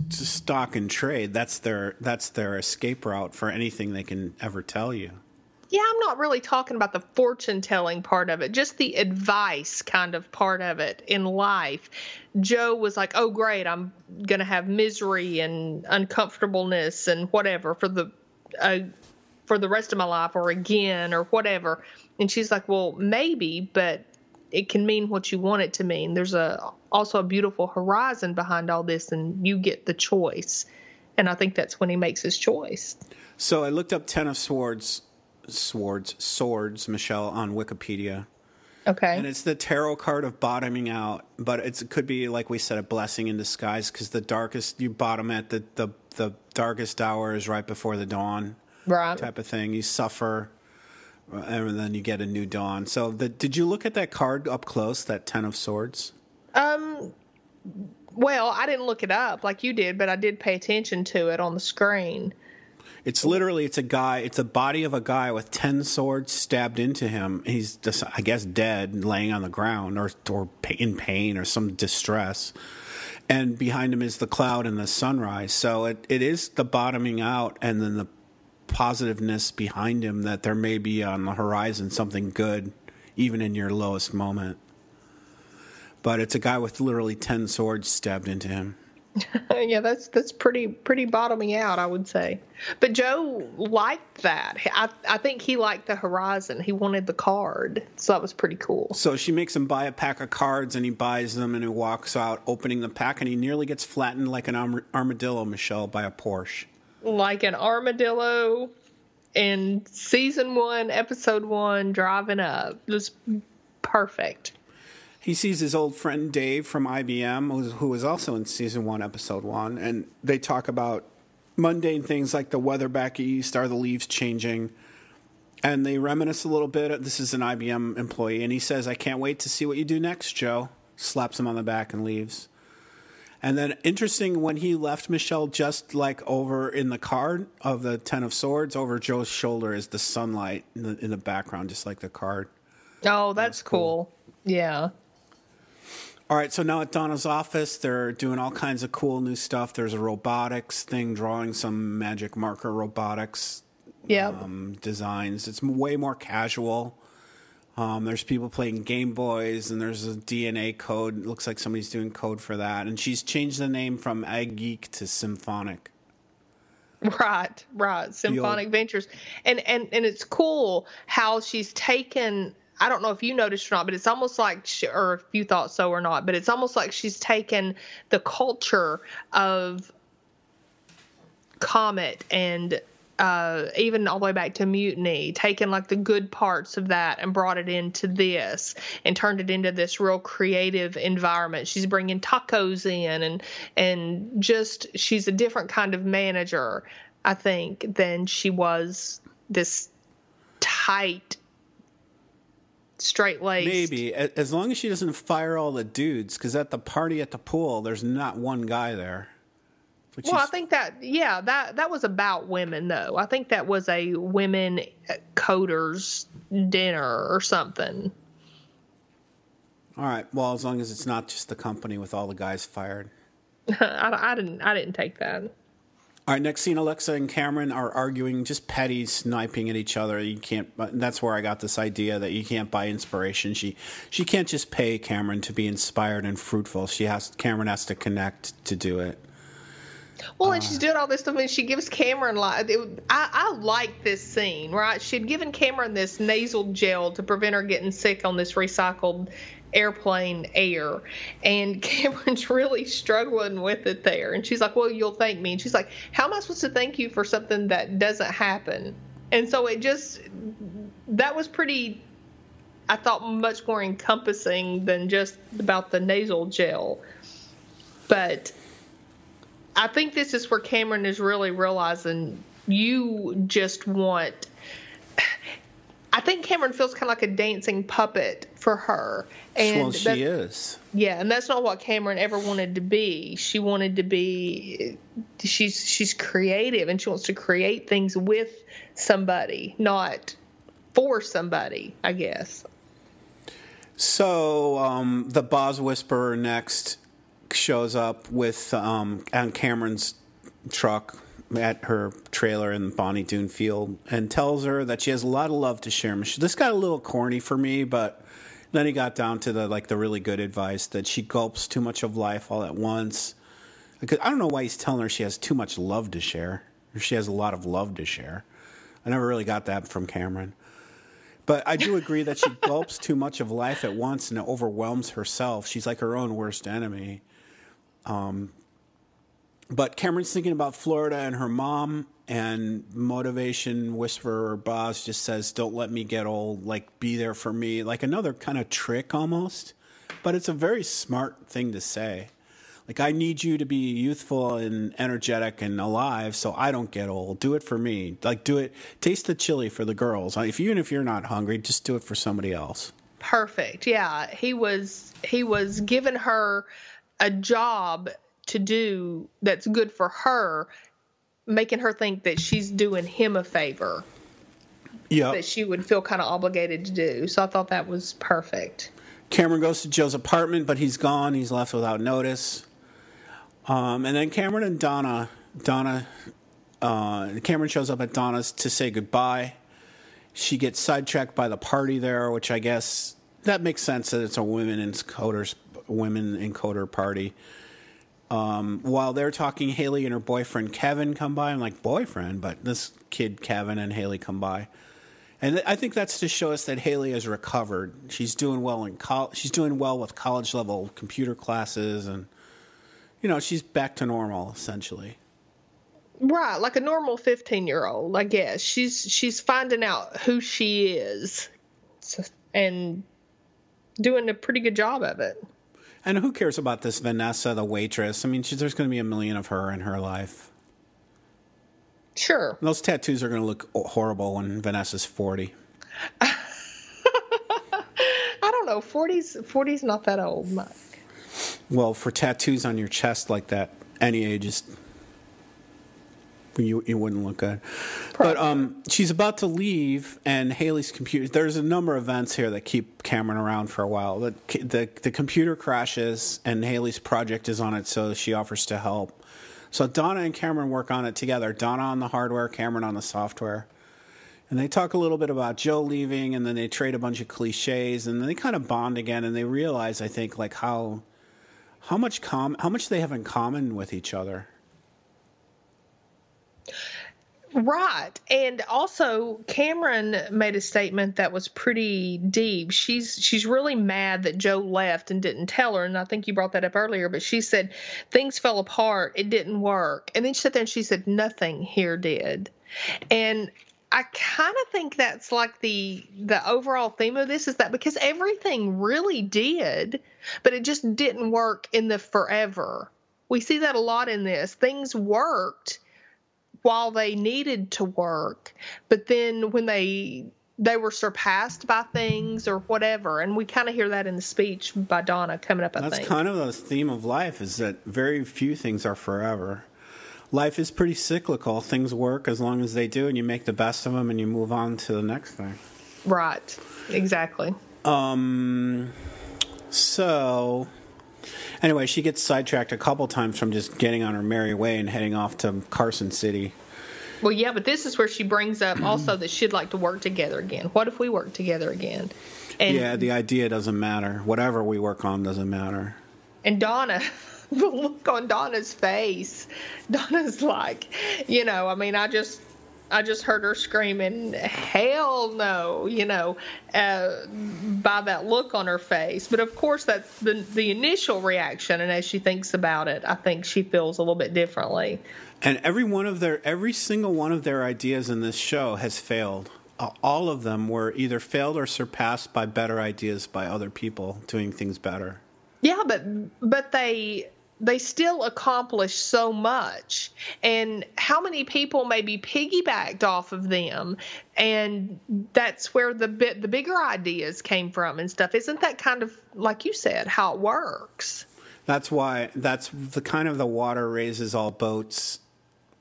stock and trade. That's their that's their escape route for anything they can ever tell you yeah, I'm not really talking about the fortune telling part of it, just the advice kind of part of it in life. Joe was like, "Oh, great, I'm gonna have misery and uncomfortableness and whatever for the uh, for the rest of my life, or again, or whatever." And she's like, "Well, maybe, but it can mean what you want it to mean. There's a also a beautiful horizon behind all this, and you get the choice." And I think that's when he makes his choice. So I looked up Ten of Swords swords, swords, Michelle, on Wikipedia. Okay. And it's the tarot card of bottoming out, but it could be like we said, a blessing in disguise because the darkest you bottom at the, the the darkest hour is right before the dawn, right? Type of thing. You suffer, and then you get a new dawn. So, the, did you look at that card up close? That Ten of Swords. Um. Well, I didn't look it up like you did, but I did pay attention to it on the screen. It's literally it's a guy. It's a body of a guy with ten swords stabbed into him. He's just, I guess, dead, laying on the ground, or or in pain or some distress. And behind him is the cloud and the sunrise. So it, it is the bottoming out, and then the positiveness behind him that there may be on the horizon something good, even in your lowest moment. But it's a guy with literally ten swords stabbed into him. yeah, that's that's pretty pretty bottoming out, I would say. But Joe liked that. I I think he liked the horizon. He wanted the card, so that was pretty cool. So she makes him buy a pack of cards, and he buys them, and he walks out opening the pack, and he nearly gets flattened like an armadillo, Michelle, by a Porsche. Like an armadillo in season one, episode one, driving up. Just perfect. He sees his old friend Dave from IBM, who was also in season one, episode one, and they talk about mundane things like the weather back east, are the leaves changing, and they reminisce a little bit. This is an IBM employee, and he says, "I can't wait to see what you do next, Joe." Slaps him on the back and leaves. And then interesting when he left Michelle just like over in the card of the Ten of Swords, over Joe's shoulder is the sunlight in the, in the background, just like the card. Oh, that's, that's cool. cool. Yeah. All right, so now at Donna's office, they're doing all kinds of cool new stuff. There's a robotics thing, drawing some magic marker robotics yep. um, designs. It's way more casual. Um, there's people playing Game Boys, and there's a DNA code. It looks like somebody's doing code for that. And she's changed the name from Ag Geek to Symphonic. Right, right. Symphonic Ventures, and and and it's cool how she's taken. I don't know if you noticed or not, but it's almost like, she, or if you thought so or not, but it's almost like she's taken the culture of Comet and uh, even all the way back to Mutiny, taken like the good parts of that and brought it into this and turned it into this real creative environment. She's bringing tacos in and and just she's a different kind of manager, I think, than she was this tight straight laced. Maybe as long as she doesn't fire all the dudes, because at the party at the pool, there's not one guy there. Well, I think that yeah, that that was about women though. I think that was a women coders dinner or something. All right. Well, as long as it's not just the company with all the guys fired. I, I didn't. I didn't take that. All right. Next scene: Alexa and Cameron are arguing, just petty, sniping at each other. You can't. Uh, that's where I got this idea that you can't buy inspiration. She she can't just pay Cameron to be inspired and fruitful. She has Cameron has to connect to do it. Well, and uh. she's doing all this stuff, and she gives Cameron like I, I like this scene, right? She'd given Cameron this nasal gel to prevent her getting sick on this recycled airplane air, and Cameron's really struggling with it there, and she's like, "Well, you'll thank me," and she's like, "How am I supposed to thank you for something that doesn't happen?" And so it just that was pretty. I thought much more encompassing than just about the nasal gel, but I think this is where Cameron is really realizing you just want. I think Cameron feels kind of like a dancing puppet for her. And well, she is. Yeah, and that's not what Cameron ever wanted to be. She wanted to be. She's she's creative and she wants to create things with somebody, not for somebody. I guess. So um, the Bos Whisperer next shows up with um, on Cameron's truck at her trailer in Bonnie Doon Field and tells her that she has a lot of love to share. This got a little corny for me, but then he got down to the like the really good advice that she gulps too much of life all at once. Because I don't know why he's telling her she has too much love to share. Or she has a lot of love to share. I never really got that from Cameron. But I do agree that she gulps too much of life at once and it overwhelms herself. She's like her own worst enemy. Um, but Cameron's thinking about Florida and her mom, and motivation whisperer Bos just says, "Don't let me get old. Like, be there for me." Like another kind of trick almost, but it's a very smart thing to say. Like, I need you to be youthful and energetic and alive, so I don't get old. Do it for me. Like, do it. Taste the chili for the girls. If even if you're not hungry, just do it for somebody else. Perfect. Yeah, he was. He was giving her a job to do that's good for her, making her think that she's doing him a favor. Yeah. That she would feel kind of obligated to do. So I thought that was perfect. Cameron goes to Joe's apartment, but he's gone. He's left without notice. Um, and then Cameron and Donna, Donna, uh, Cameron shows up at Donna's to say goodbye. She gets sidetracked by the party there, which I guess that makes sense that it's a women in coders women encoder party. Um, while they're talking, Haley and her boyfriend Kevin come by. I'm like, boyfriend, but this kid Kevin and Haley come by, and I think that's to show us that Haley has recovered. She's doing well in college. She's doing well with college level computer classes, and you know she's back to normal essentially. Right, like a normal 15 year old, I guess. She's she's finding out who she is, and doing a pretty good job of it. And who cares about this Vanessa, the waitress? I mean, she, there's going to be a million of her in her life. Sure. Those tattoos are going to look horrible when Vanessa's 40. I don't know. 40's 40's not that old, Mike. Well, for tattoos on your chest like that, any age is you you wouldn't look good. Probably. But um, she's about to leave, and Haley's computer. There's a number of events here that keep Cameron around for a while. The the, the computer crashes, and Haley's project is on it, so she offers to help. So Donna and Cameron work on it together. Donna on the hardware, Cameron on the software. And they talk a little bit about Joe leaving, and then they trade a bunch of cliches, and then they kind of bond again, and they realize, I think, like how how much com how much they have in common with each other. Right. And also Cameron made a statement that was pretty deep. She's she's really mad that Joe left and didn't tell her and I think you brought that up earlier, but she said things fell apart, it didn't work. And then she sat there and she said nothing here did. And I kind of think that's like the the overall theme of this is that because everything really did, but it just didn't work in the forever. We see that a lot in this. Things worked while they needed to work, but then when they they were surpassed by things or whatever, and we kind of hear that in the speech by Donna coming up. I That's think. kind of the theme of life: is that very few things are forever. Life is pretty cyclical. Things work as long as they do, and you make the best of them, and you move on to the next thing. Right. Exactly. Um. So Anyway, she gets sidetracked a couple times from just getting on her merry way and heading off to Carson City. Well, yeah, but this is where she brings up also that she'd like to work together again. What if we work together again? And yeah, the idea doesn't matter. Whatever we work on doesn't matter. And Donna, the look on Donna's face, Donna's like, you know, I mean, I just I just heard her screaming, "Hell no!" You know, uh, by that look on her face. But of course, that's the the initial reaction, and as she thinks about it, I think she feels a little bit differently. And every one of their, every single one of their ideas in this show has failed. All of them were either failed or surpassed by better ideas by other people doing things better. Yeah, but but they they still accomplish so much. And how many people maybe piggybacked off of them. And that's where the bit the bigger ideas came from and stuff. Isn't that kind of like you said how it works? That's why that's the kind of the water raises all boats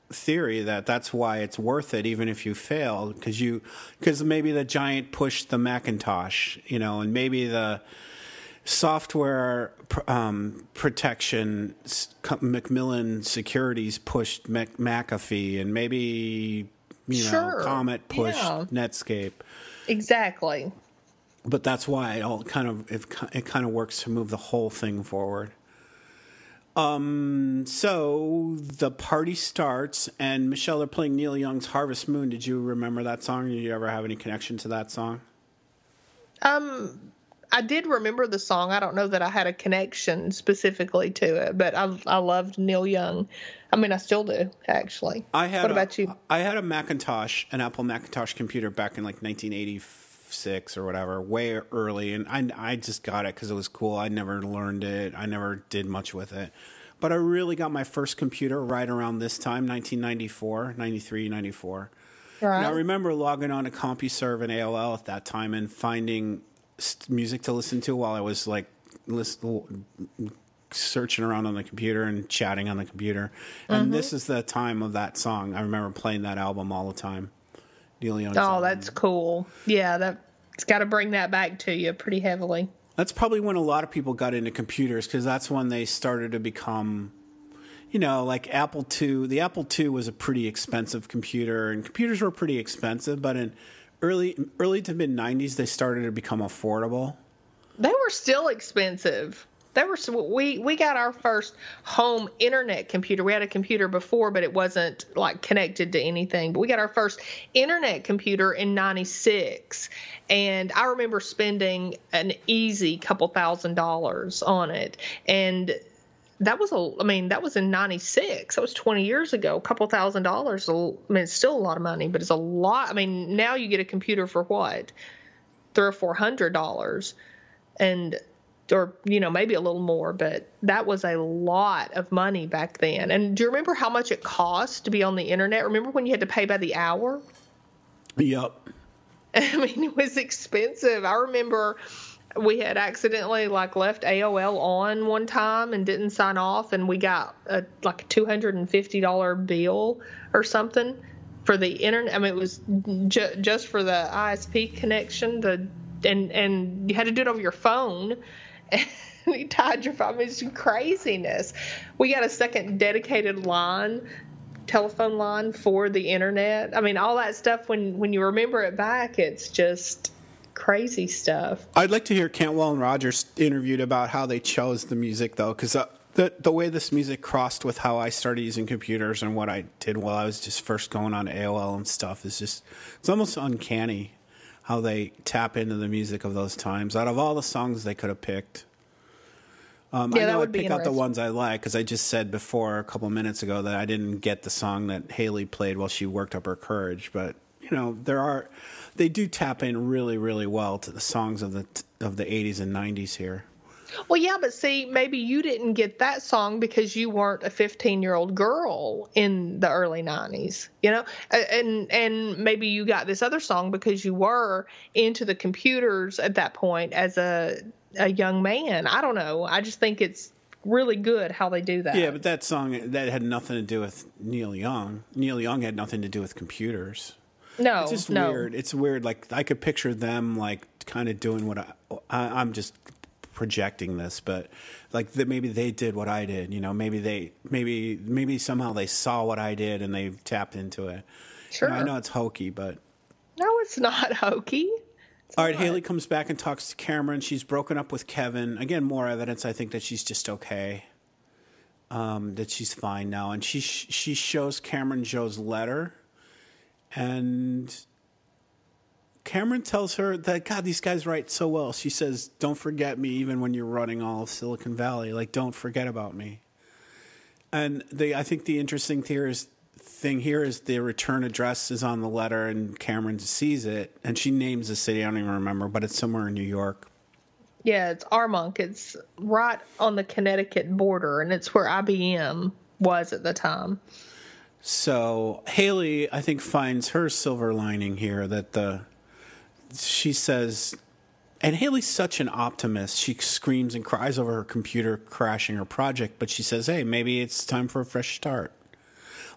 theory that that's why it's worth it even if you fail. Because you because maybe the giant pushed the macintosh you know and maybe the software um, protection, Macmillan Securities pushed Mac- McAfee, and maybe you know sure. Comet pushed yeah. Netscape. Exactly. But that's why it all kind of it, it kind of works to move the whole thing forward. Um. So the party starts, and Michelle, they're playing Neil Young's "Harvest Moon." Did you remember that song? Did you ever have any connection to that song? Um, I did remember the song. I don't know that I had a connection specifically to it, but I I loved Neil Young. I mean, I still do actually. I had. What a, about you? I had a Macintosh, an Apple Macintosh computer back in like 1986 or whatever, way early, and I I just got it because it was cool. I never learned it. I never did much with it. But I really got my first computer right around this time, 1994, 93, 94. Right. And I remember logging on to CompuServe and AOL at that time and finding music to listen to while I was like listen, searching around on the computer and chatting on the computer. And mm-hmm. this is the time of that song. I remember playing that album all the time. Neil Young. Oh, album. that's cool. Yeah, that it's got to bring that back to you pretty heavily. That's probably when a lot of people got into computers because that's when they started to become, you know, like Apple II. The Apple II was a pretty expensive computer, and computers were pretty expensive, but in early early to mid 90s they started to become affordable. They were still expensive. They were we we got our first home internet computer. We had a computer before but it wasn't like connected to anything. But we got our first internet computer in 96 and i remember spending an easy couple thousand dollars on it. And that was a i mean that was in 96 that was 20 years ago. A couple thousand dollars i mean it's still a lot of money but it's a lot i mean now you get a computer for what? Three or four hundred dollars and or you know maybe a little more but that was a lot of money back then. And do you remember how much it cost to be on the internet? Remember when you had to pay by the hour? Yep i mean it was expensive. I remember we had accidentally like left aol on one time and didn't sign off and we got a like a $250 bill or something for the internet i mean it was ju- just for the isp connection the and and you had to do it over your phone and he tied your phone. It's craziness. We got a second dedicated line, telephone line for the internet. I mean, all that stuff. When when you remember it back, it's just crazy stuff. I'd like to hear Cantwell and Rogers interviewed about how they chose the music, though, because uh, the the way this music crossed with how I started using computers and what I did while I was just first going on AOL and stuff is just it's almost uncanny how they tap into the music of those times. Out of all the songs they could have picked, um, Yeah, I know would I'd pick out the ones I like because I just said before a couple minutes ago that I didn't get the song that Haley played while she worked up her courage. But you know, there are they do tap in really, really well to the songs of the of the 80s and 90s here. Well, yeah, but see, maybe you didn't get that song because you weren't a 15 year old girl in the early 90s, you know, and and maybe you got this other song because you were into the computers at that point as a a young man. I don't know. I just think it's really good how they do that. Yeah, but that song that had nothing to do with Neil Young. Neil Young had nothing to do with computers. No, It's just no. weird. It's weird. Like I could picture them like kind of doing what I, I I'm just projecting this, but like that maybe they did what I did. You know, maybe they maybe maybe somehow they saw what I did and they tapped into it. You Sure. know, I know it's hokey, but No, it's not hokey. all right. Haley comes back and talks to Cameron. She's broken up with Kevin. Again, more evidence. I think that she's just okay. Um, that she's fine now, and she she shows Cameron Joe's letter, and Cameron tells her that God, these guys write so well. She says, "Don't forget me, even when you're running all of Silicon Valley. Like, don't forget about me." And the I think the interesting here is thing here is the return address is on the letter, and Cameron sees it, and she names the city. I don't even remember, but it's somewhere in New York. Yeah, it's Armonk. It's right on the Connecticut border, and it's where IBM was at the time. So Haley, I think, finds her silver lining here that the she says, and Haley's such an optimist. She screams and cries over her computer crashing her project, but she says, "Hey, maybe it's time for a fresh start."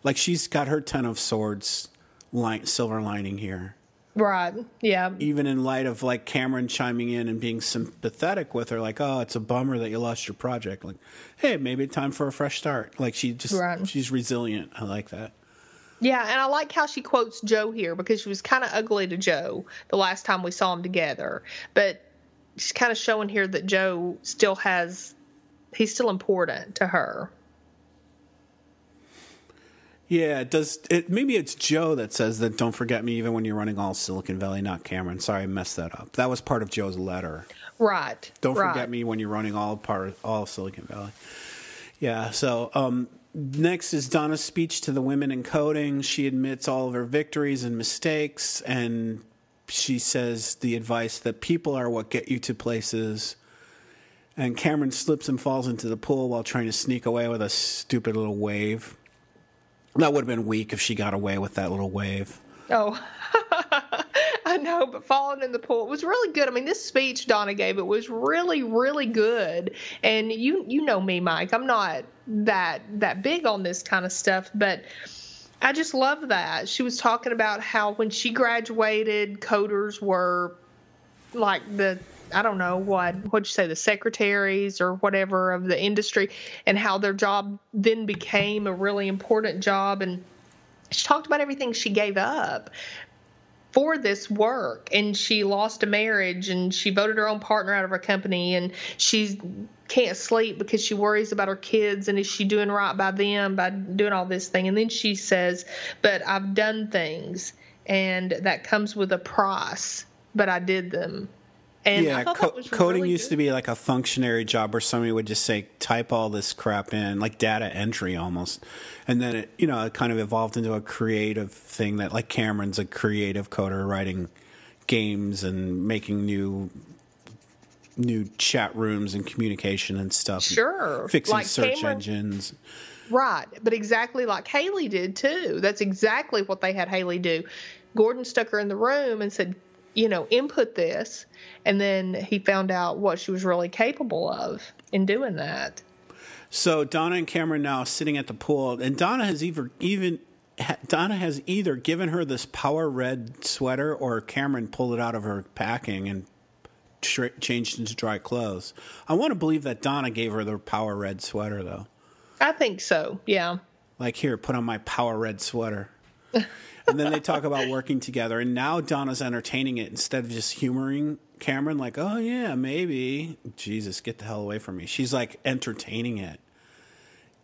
Like she's got her ten of swords line, silver lining here. Right. Yeah. Even in light of like Cameron chiming in and being sympathetic with her, like, "Oh, it's a bummer that you lost your project." Like, "Hey, maybe it's time for a fresh start." Like she just Right. she's resilient. I like that. Yeah, and I like how she quotes Joe here because she was kind of ugly to Joe the last time we saw them together. But she's kind of showing here that Joe still has, he's still important to her. Yeah, it does it maybe it's Joe that says that don't forget me even when you're running all Silicon Valley, not Cameron. Sorry, I messed that up. That was part of Joe's letter. Right. Don't right. forget me when you're running all part all of Silicon Valley. Yeah, so um next is Donna's speech to the women in coding. She admits all of her victories and mistakes and she says the advice that people are what get you to places. And Cameron slips and falls into the pool while trying to sneak away with a stupid little wave. That would have been weak if she got away with that little wave. Oh, I know, but falling in the pool was really good. I mean, this speech Donna gave it was really, really good. And you, you know me, Mike. I'm not that that big on this kind of stuff, but I just love that she was talking about how when she graduated, coders were like the I don't know what what'd you say the secretaries or whatever of the industry, and how their job then became a really important job. And she talked about everything she gave up for this work. And she lost a marriage and she voted her own partner out of her company and she can't sleep because she worries about her kids and is she doing right by them by doing all this thing? And then she says but I've done things and that comes with a price but I did them and yeah, co- coding really used good. to be like a functionary job where somebody would just say type all this crap in, like data entry almost, and then it you know it kind of evolved into a creative thing that like Cameron's a creative coder writing games and making new new chat rooms and communication and stuff. Sure. Fixing Like search Cameron- engines. Right, but exactly like Haley did too. That's exactly what they had Haley do. Gordon stuck her in the room and said, you know, input this, and then he found out what she was really capable of in doing that. So Donna and Cameron now sitting at the pool, and Donna has either even Donna has either given her this power red sweater, or Cameron pulled it out of her packing and tr- changed into dry clothes. I want to believe that Donna gave her the power red sweater, though. I think so. Yeah. Like, here, put on my power red sweater. and then they talk about working together, and now Donna's entertaining it instead of just humoring Cameron, like, oh, yeah, maybe. Jesus, get the hell away from me. She's like entertaining it.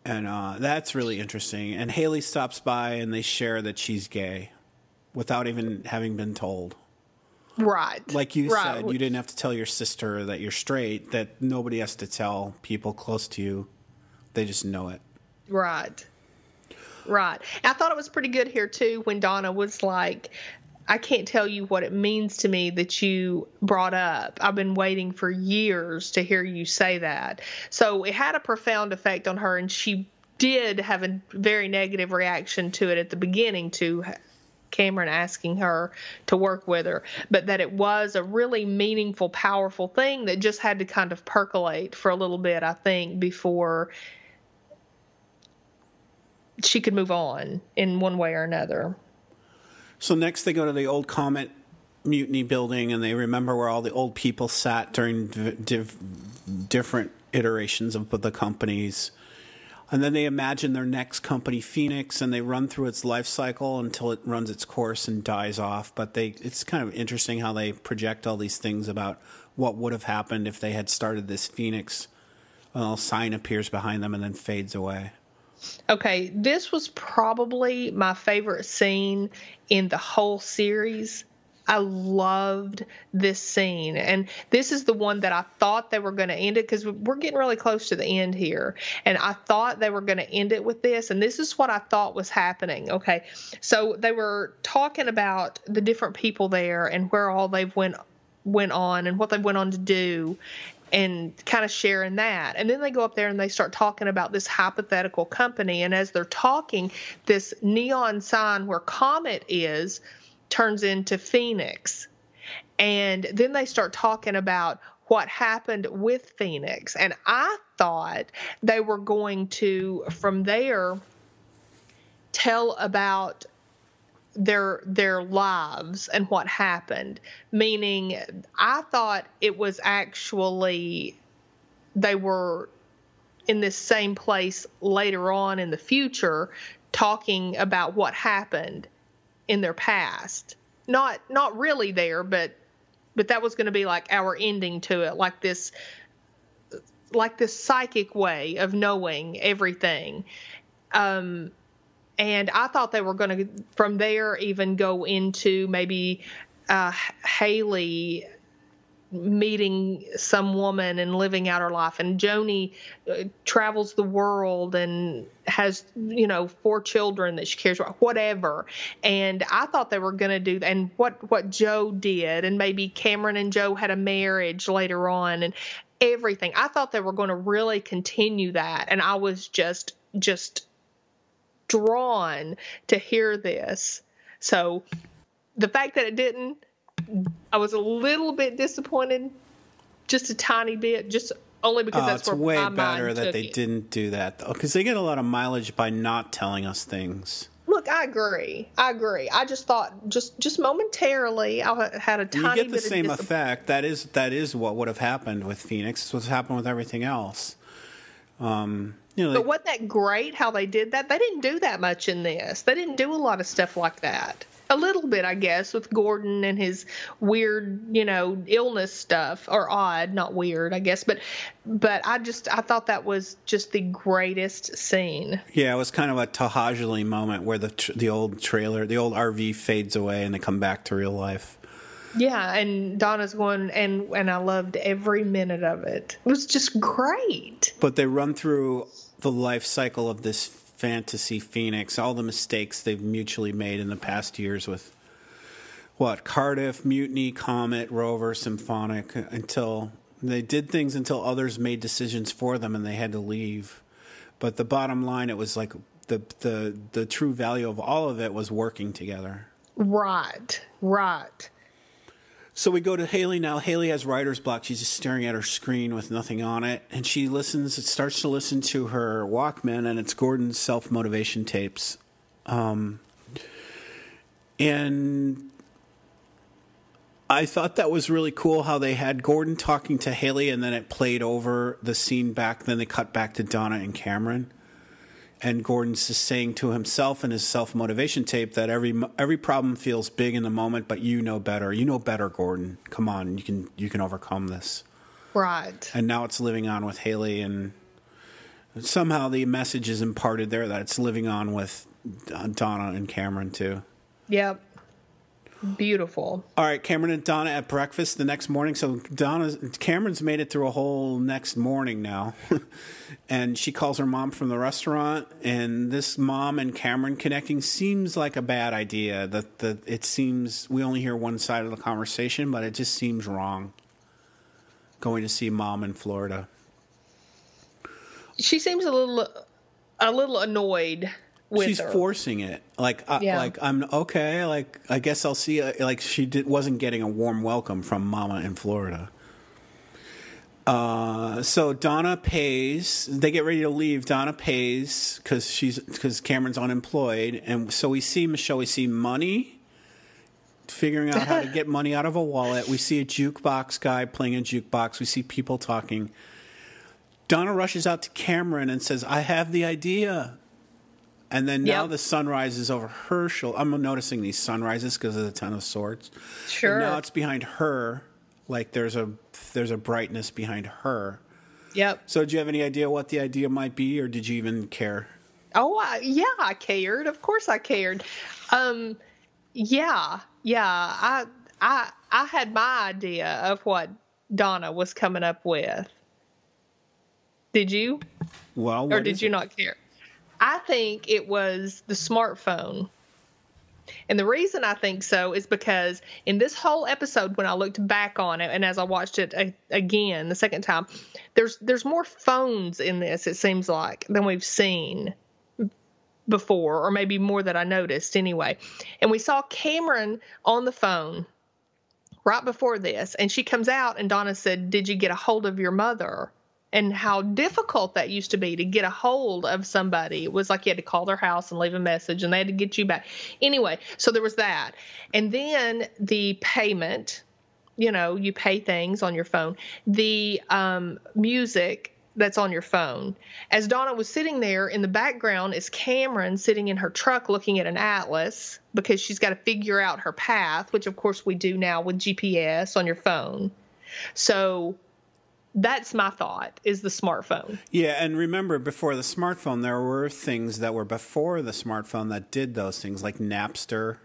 And uh, that's really interesting. And Haley stops by and they share that she's gay without even having been told. Right. Like you right. said, you didn't have to tell your sister that you're straight, that nobody has to tell people close to you. They just know it. Right. Right. I thought it was pretty good here too when Donna was like, I can't tell you what it means to me that you brought up. I've been waiting for years to hear you say that. So it had a profound effect on her, and she did have a very negative reaction to it at the beginning to Cameron asking her to work with her, but that it was a really meaningful, powerful thing that just had to kind of percolate for a little bit, I think, before she could move on in one way or another. So next they go to the old Comet Mutiny building and they remember where all the old people sat during div- different iterations of the companies. And then they imagine their next company, Phoenix, and they run through its life cycle until it runs its course and dies off. But they, it's kind of interesting how they project all these things about what would have happened if they had started this Phoenix. Well, sign appears behind them and then fades away. Okay, this was probably my favorite scene in the whole series. I loved this scene. And this is the one that I thought they were going to end it because we're getting really close to the end here. And I thought they were going to end it with this. And this is what I thought was happening. Okay. So they were talking about the different people there and where all they've went went on and what they went on to do and kind of sharing that. And then they go up there and they start talking about this hypothetical company. And as they're talking, this neon sign where Comet is turns into Phoenix. And then they start talking about what happened with Phoenix. And I thought they were going to, from there, tell about their their lives and what happened. Meaning i thought it was actually they were in this same place later on in the future talking about what happened in their past. Not not really there but but that was going to be like our ending to it. Like this like this psychic way of knowing everything. Um and I thought they were going to from there even go into maybe uh, Haley meeting some woman and living out her life. And Joanie uh, travels the world and has you know four children that she cares about whatever. And I thought they were going to do and what what Joe did and maybe Cameron and Joe had a marriage later on and everything. I thought they were going to really continue that. And I was just just drawn to hear this. So the fact that it didn't, I was a little bit disappointed, just a tiny bit, just only because Oh, that's it's where way better that they it. didn't do that, though, because they get a lot of mileage by not telling us things. Look, I agree. I agree. I just thought, just just momentarily, I had a You tiny get the bit same effect. That is that is what would have happened with Phoenix. It's what's happened with everything else. Um, you know, But they- wasn't that great how they did that? They didn't do that much in this. They didn't do a lot of stuff like that. A little bit, I guess, with Gordon and his weird, you know, illness stuff, or odd, not weird, I guess. But, but I just, I thought that was just the greatest scene. yeah, it was kind of a Tahajali moment where the tr- the old trailer, the old RV fades away and they come back to real life. Yeah, and Donna's one, and and I loved every minute of it. It was just great. But they run through the life cycle of this fantasy Phoenix, all the mistakes they've mutually made in the past years with what Cardiff, Mutiny, Comet, Rover, Symphonic, until They did things until others made decisions for them and they had to leave. But the bottom line, it was like the the the true value of all of it was working together. Right, right. So we go to Haley now. Haley has writer's block. She's just staring at her screen with nothing on it, and she listens. It starts to listen to her Walkman, and it's Gordon's self motivation tapes. Um, and I thought that was really cool how they had Gordon talking to Haley, and then it played over the scene back. Then they cut back to Donna and Cameron and Gordon's just saying to himself in his self motivation tape that every every problem feels big in the moment, but you know better. You know better, Gordon. Come on, you can you can overcome this. Right. And now it's living on with Haley, and somehow the message is imparted there that it's living on with Donna and Cameron too. Yep. Beautiful. All right, Cameron and Donna at breakfast the next morning. So Donna, Cameron's made it through a whole next morning now, and she calls her mom from the restaurant. And this mom and Cameron connecting seems like a bad idea. That the it seems we only hear one side of the conversation, but it just seems wrong. Going to see mom in Florida. She seems a little, a little annoyed she's her. forcing it. Like, uh, yeah. like I'm okay. Like, I guess I'll see. A, like, she did, wasn't getting a warm welcome from Mama in Florida. Uh, so Donna pays. They get ready to leave. Donna pays because she's because Cameron's unemployed, and so we see Michelle. We see money, figuring out how to get money out of a wallet. We see a jukebox guy playing a jukebox. We see people talking. Donna rushes out to Cameron and says, "I have the idea." And then now yep. the sun rises over her shoulder. I'm noticing these sunrises because of the Ten of Swords. Sure. And now it's behind her. Like there's a there's a brightness behind her. Yep. So, do you have any idea what the idea might be, or did you even care? Oh, yeah, I cared. Of course, I cared. Um, yeah, yeah. I, I, I had my idea of what Donna was coming up with. Did you? Well, or did you it? not care? I think it was the smartphone. And the reason I think so is because in this whole episode, when I looked back on it, and as I watched it a, again the second time, there's there's more phones in this. It seems like than we've seen before, or maybe more that I noticed anyway. And we saw Cameron on the phone right before this, and she comes out, and Donna said, "Did you get a hold of your mother?" And how difficult that used to be to get a hold of somebody. It was like you had to call their house and leave a message and they had to get you back. Anyway, so there was that. And then the payment, you know, you pay things on your phone, the um, music that's on your phone. As Donna was sitting there in the background is Cameron sitting in her truck looking at an atlas because she's got to figure out her path, which of course we do now with GPS on your phone. So that's my thought is the smartphone yeah and remember before the smartphone there were things that were before the smartphone that did those things like napster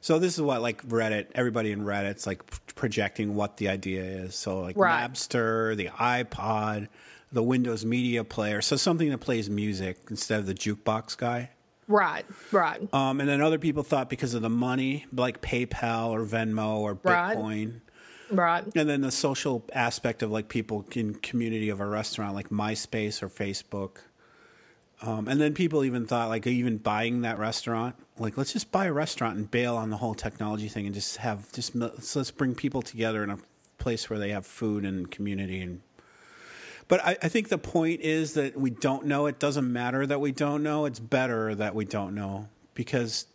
so this is what like reddit everybody in reddit's like projecting what the idea is so like right. napster the ipod the windows media player so something that plays music instead of the jukebox guy Right, right. Um, and then other people thought because of the money, like PayPal or Venmo or Bitcoin. Right. Right. And then the social aspect of like people in community of a restaurant, like MySpace or Facebook. Um, and then people even thought like even buying that restaurant, like let's just buy a restaurant and bail on the whole technology thing and just have just let's, let's bring people together in a place where they have food and community and. But I, I think the point is that we don't know. It doesn't matter that we don't know. It's better that we don't know because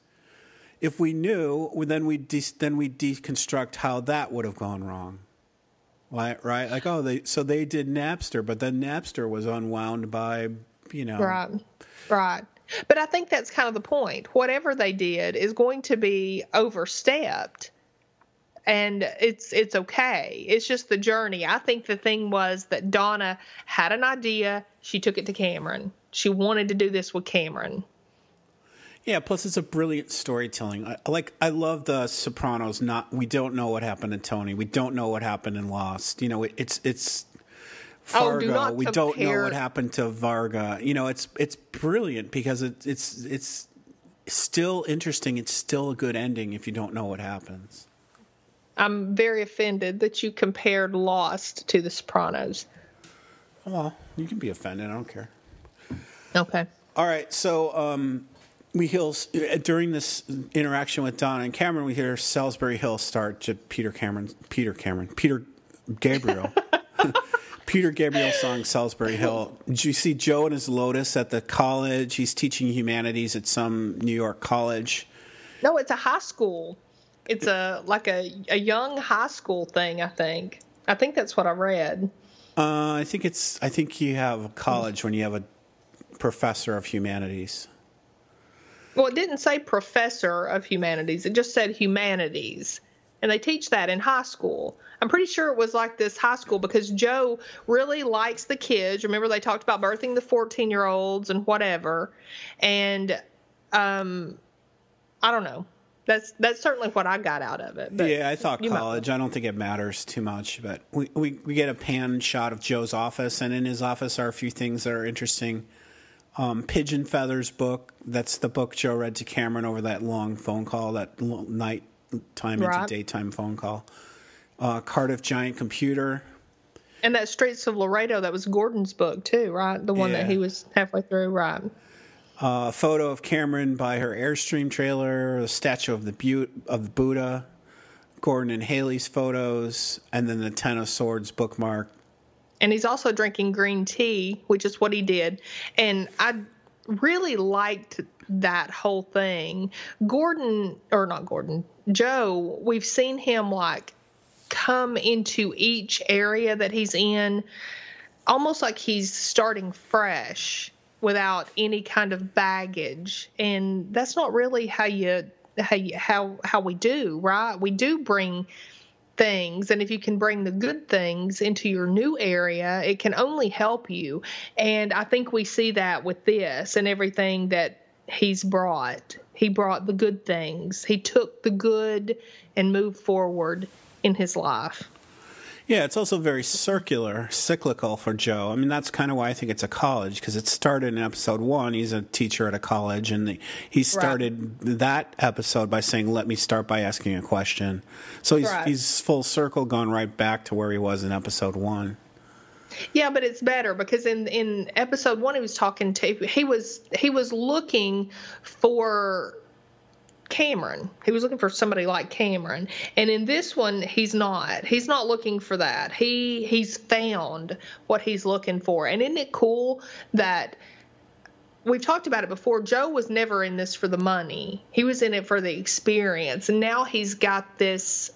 if we knew, then we de- then we deconstruct how that would have gone wrong. Right, right. Like, oh, they so they did Napster, but then Napster was unwound by, you know, right, right. But I think that's kind of the point. Whatever they did is going to be overstepped, and it's it's okay. It's just the journey. I think the thing was that Donna had an idea. She took it to Cameron. She wanted to do this with Cameron. Yeah, plus it's a brilliant storytelling. I, like I love the Sopranos. Not we don't know what happened to Tony. We don't know what happened in Lost. You know, it, it's it's Fargo. Oh, do we don't know what happened to Varga. You know, it's it's brilliant because it, it's it's still interesting. It's still a good ending if you don't know what happens. I'm very offended that you compared Lost to The Sopranos. Well, you can be offended. I don't care. Okay. All right. So um, we hear during this interaction with Donna and Cameron, we hear Solsbury Hill start to Peter Cameron, Peter Cameron, Peter Gabriel. Peter Gabriel song Solsbury Hill. You see Joe and his Lotus at the college? He's teaching humanities at some New York college. No, it's a high school. It's a like a, a young high school thing, I think. I think that's what I read. Uh, I think it's I think you have a college when you have a professor of humanities. Well, it didn't say professor of humanities. It just said humanities. And they teach that in high school. I'm pretty sure it was like this high school because Joe really likes the kids. Remember, they talked about birthing the 14 year olds and whatever. And um, I don't know. That's that's certainly what I got out of it. yeah, I thought college. Might. I don't think it matters too much, but we, we we get a pan shot of Joe's office, and in his office are a few things that are interesting um, Pigeon Feathers book. That's the book Joe read to Cameron over that long phone call, that night time into daytime phone call. Uh, Cardiff Giant Computer. And that Streets of Laredo, that was Gordon's book too, right? The one yeah. that he was halfway through, right? A uh, photo of Cameron by her Airstream trailer, a statue of the Butte of the Buddha, Gordon and Haley's photos, and then the Ten of Swords bookmark and he's also drinking green tea, which is what he did. And I really liked that whole thing. Gordon, or not Gordon, Joe, we've seen him like come into each area that he's in almost like he's starting fresh without any kind of baggage and that's not really how you how you, how how we do right we do bring things and if you can bring the good things into your new area it can only help you. And i think we see that with this and everything that he's brought. He brought the good things. He took the good and moved forward in his life yeah, it's also very circular, cyclical for Joe. I mean, that's kind of why I think it's a college because it started in episode one. He's a teacher at a college, and the, he started right. that episode by saying, "Let me start by asking a question." So he's right. he's full circle, gone right back to where he was in episode one. Yeah, but it's better because in in episode one he was talking to he was he was looking for Cameron. He was looking for somebody like Cameron. And in this one he's not. He's not looking for that. He he's found what he's looking for. And isn't it cool that we've talked about it before. Joe was never in this for the money. He was in it for the experience. And now he's got this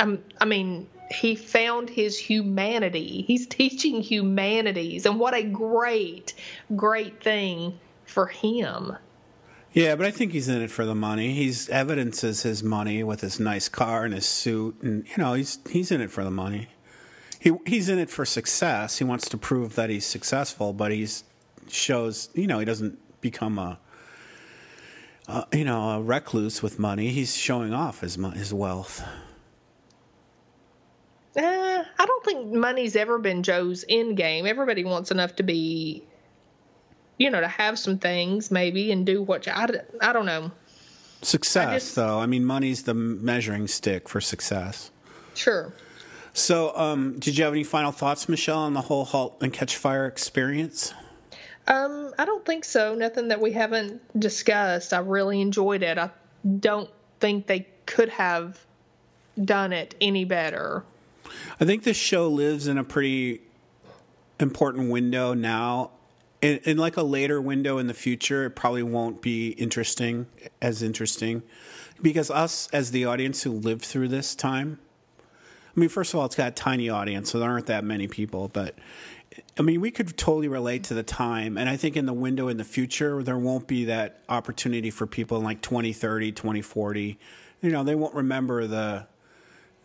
um, I mean, he found his humanity. He's teaching humanities and what a great great thing for him. Yeah, but I think he's in it for the money. He's evidences his money with his nice car and his suit, and you know he's he's in it for the money. He he's in it for success. He wants to prove that he's successful, but he's shows you know he doesn't become a you know a recluse with money. He's showing off his his wealth. Uh, I don't think money's ever been Joe's end game. Everybody wants enough to be you know, to have some things maybe and do what you, I, I don't know. Success, I just, though. I mean, money's the measuring stick for success. Sure. So, um, did you have any final thoughts, Michelle, on the whole Halt and Catch Fire experience? Um, I don't think so. Nothing that we haven't discussed. I really enjoyed it. I don't think they could have done it any better. I think this show lives in a pretty important window now in, in like a later window in the future, it probably won't be interesting as interesting because us as the audience who lived through this time. I mean, first of all, it's got a tiny audience, so there aren't that many people, but I mean, we could totally relate to the time. And I think in the window in the future, there won't be that opportunity for people in like 2030, 2040. You know, they won't remember the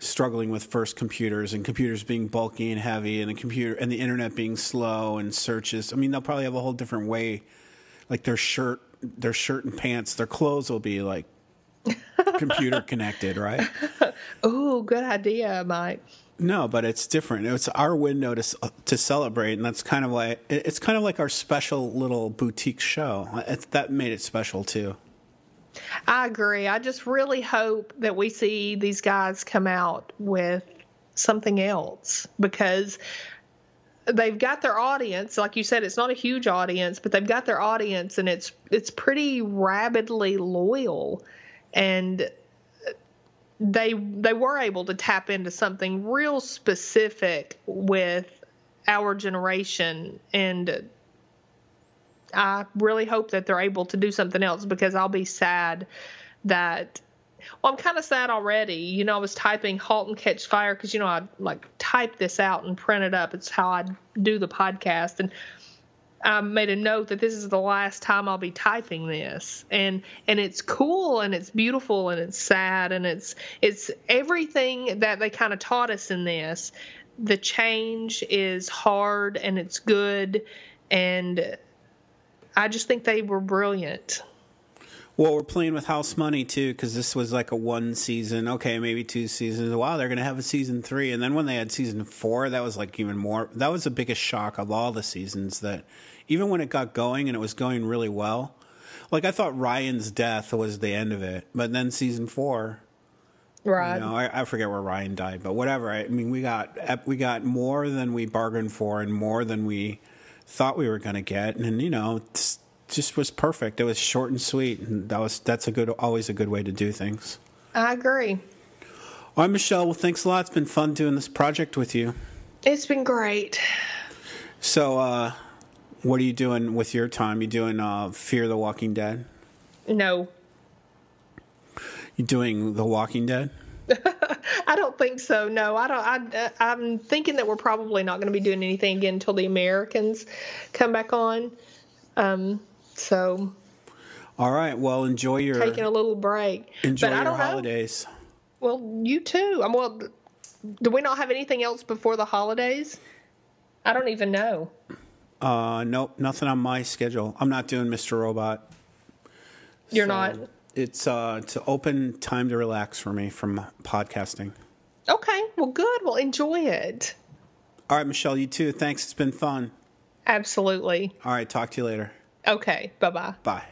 struggling with first computers and computers being bulky and heavy and the computer and the internet being slow and searches. I mean, they'll probably have a whole different way. Like their shirt, their shirt and pants, their clothes will be like computer connected, right? oh, good idea, Mike. No, but it's different. It's our window to to celebrate, and that's kind of like it's kind of like our special little boutique show. It's, that made it special too. I agree. I just really hope that we see these guys come out with something else because they've got their audience like you said it's not a huge audience but they've got their audience and it's it's pretty rabidly loyal and they they were able to tap into something real specific with our generation and I really hope that they're able to do something else because I'll be sad that well, I'm kind of sad already. You know, I was typing "Halt and Catch Fire" because you know I like type this out and print it up. It's how I do the podcast, and I made a note that this is the last time I'll be typing this, and and it's cool and it's beautiful and it's sad and it's it's everything that they kind of taught us in this. The change is hard and it's good, and I just think they were brilliant. Well, we're playing with house money too because this was like a one season, okay, maybe two seasons. Wow, they're going to have a season three, and then when they had season four, that was like even more. That was the biggest shock of all the seasons. That even when it got going and it was going really well, like I thought Ryan's death was the end of it, but then season four, right? You know, I, I forget where Ryan died, but whatever. I mean, we got we got more than we bargained for, and more than we thought we were going to get, and you know just was perfect. It was short and sweet, and that was that's a good always a good way to do things. I agree. All right, Michelle. Well, thanks a lot. It's been fun doing this project with you. It's been great. So, uh, what are you doing with your time? You doing uh, Fear the Walking Dead? No. You doing The Walking Dead? I don't think so. No, I don't. I, I'm thinking that we're probably not going to be doing anything again until the Americans come back on. Um, so. All right. Well, enjoy your taking a little break. Enjoy but your holidays. Know. Well, you too. I'm well, do we not have anything else before the holidays? I don't even know. Uh, nope, nothing on my schedule. I'm not doing Mr. Robot. You're so not. It's uh, it's open time to relax for me from podcasting. Okay. Well, good. Well, enjoy it. All right, Michelle. You too. Thanks. It's been fun. Absolutely. All right. Talk to you later. Okay. Bye-bye. Bye.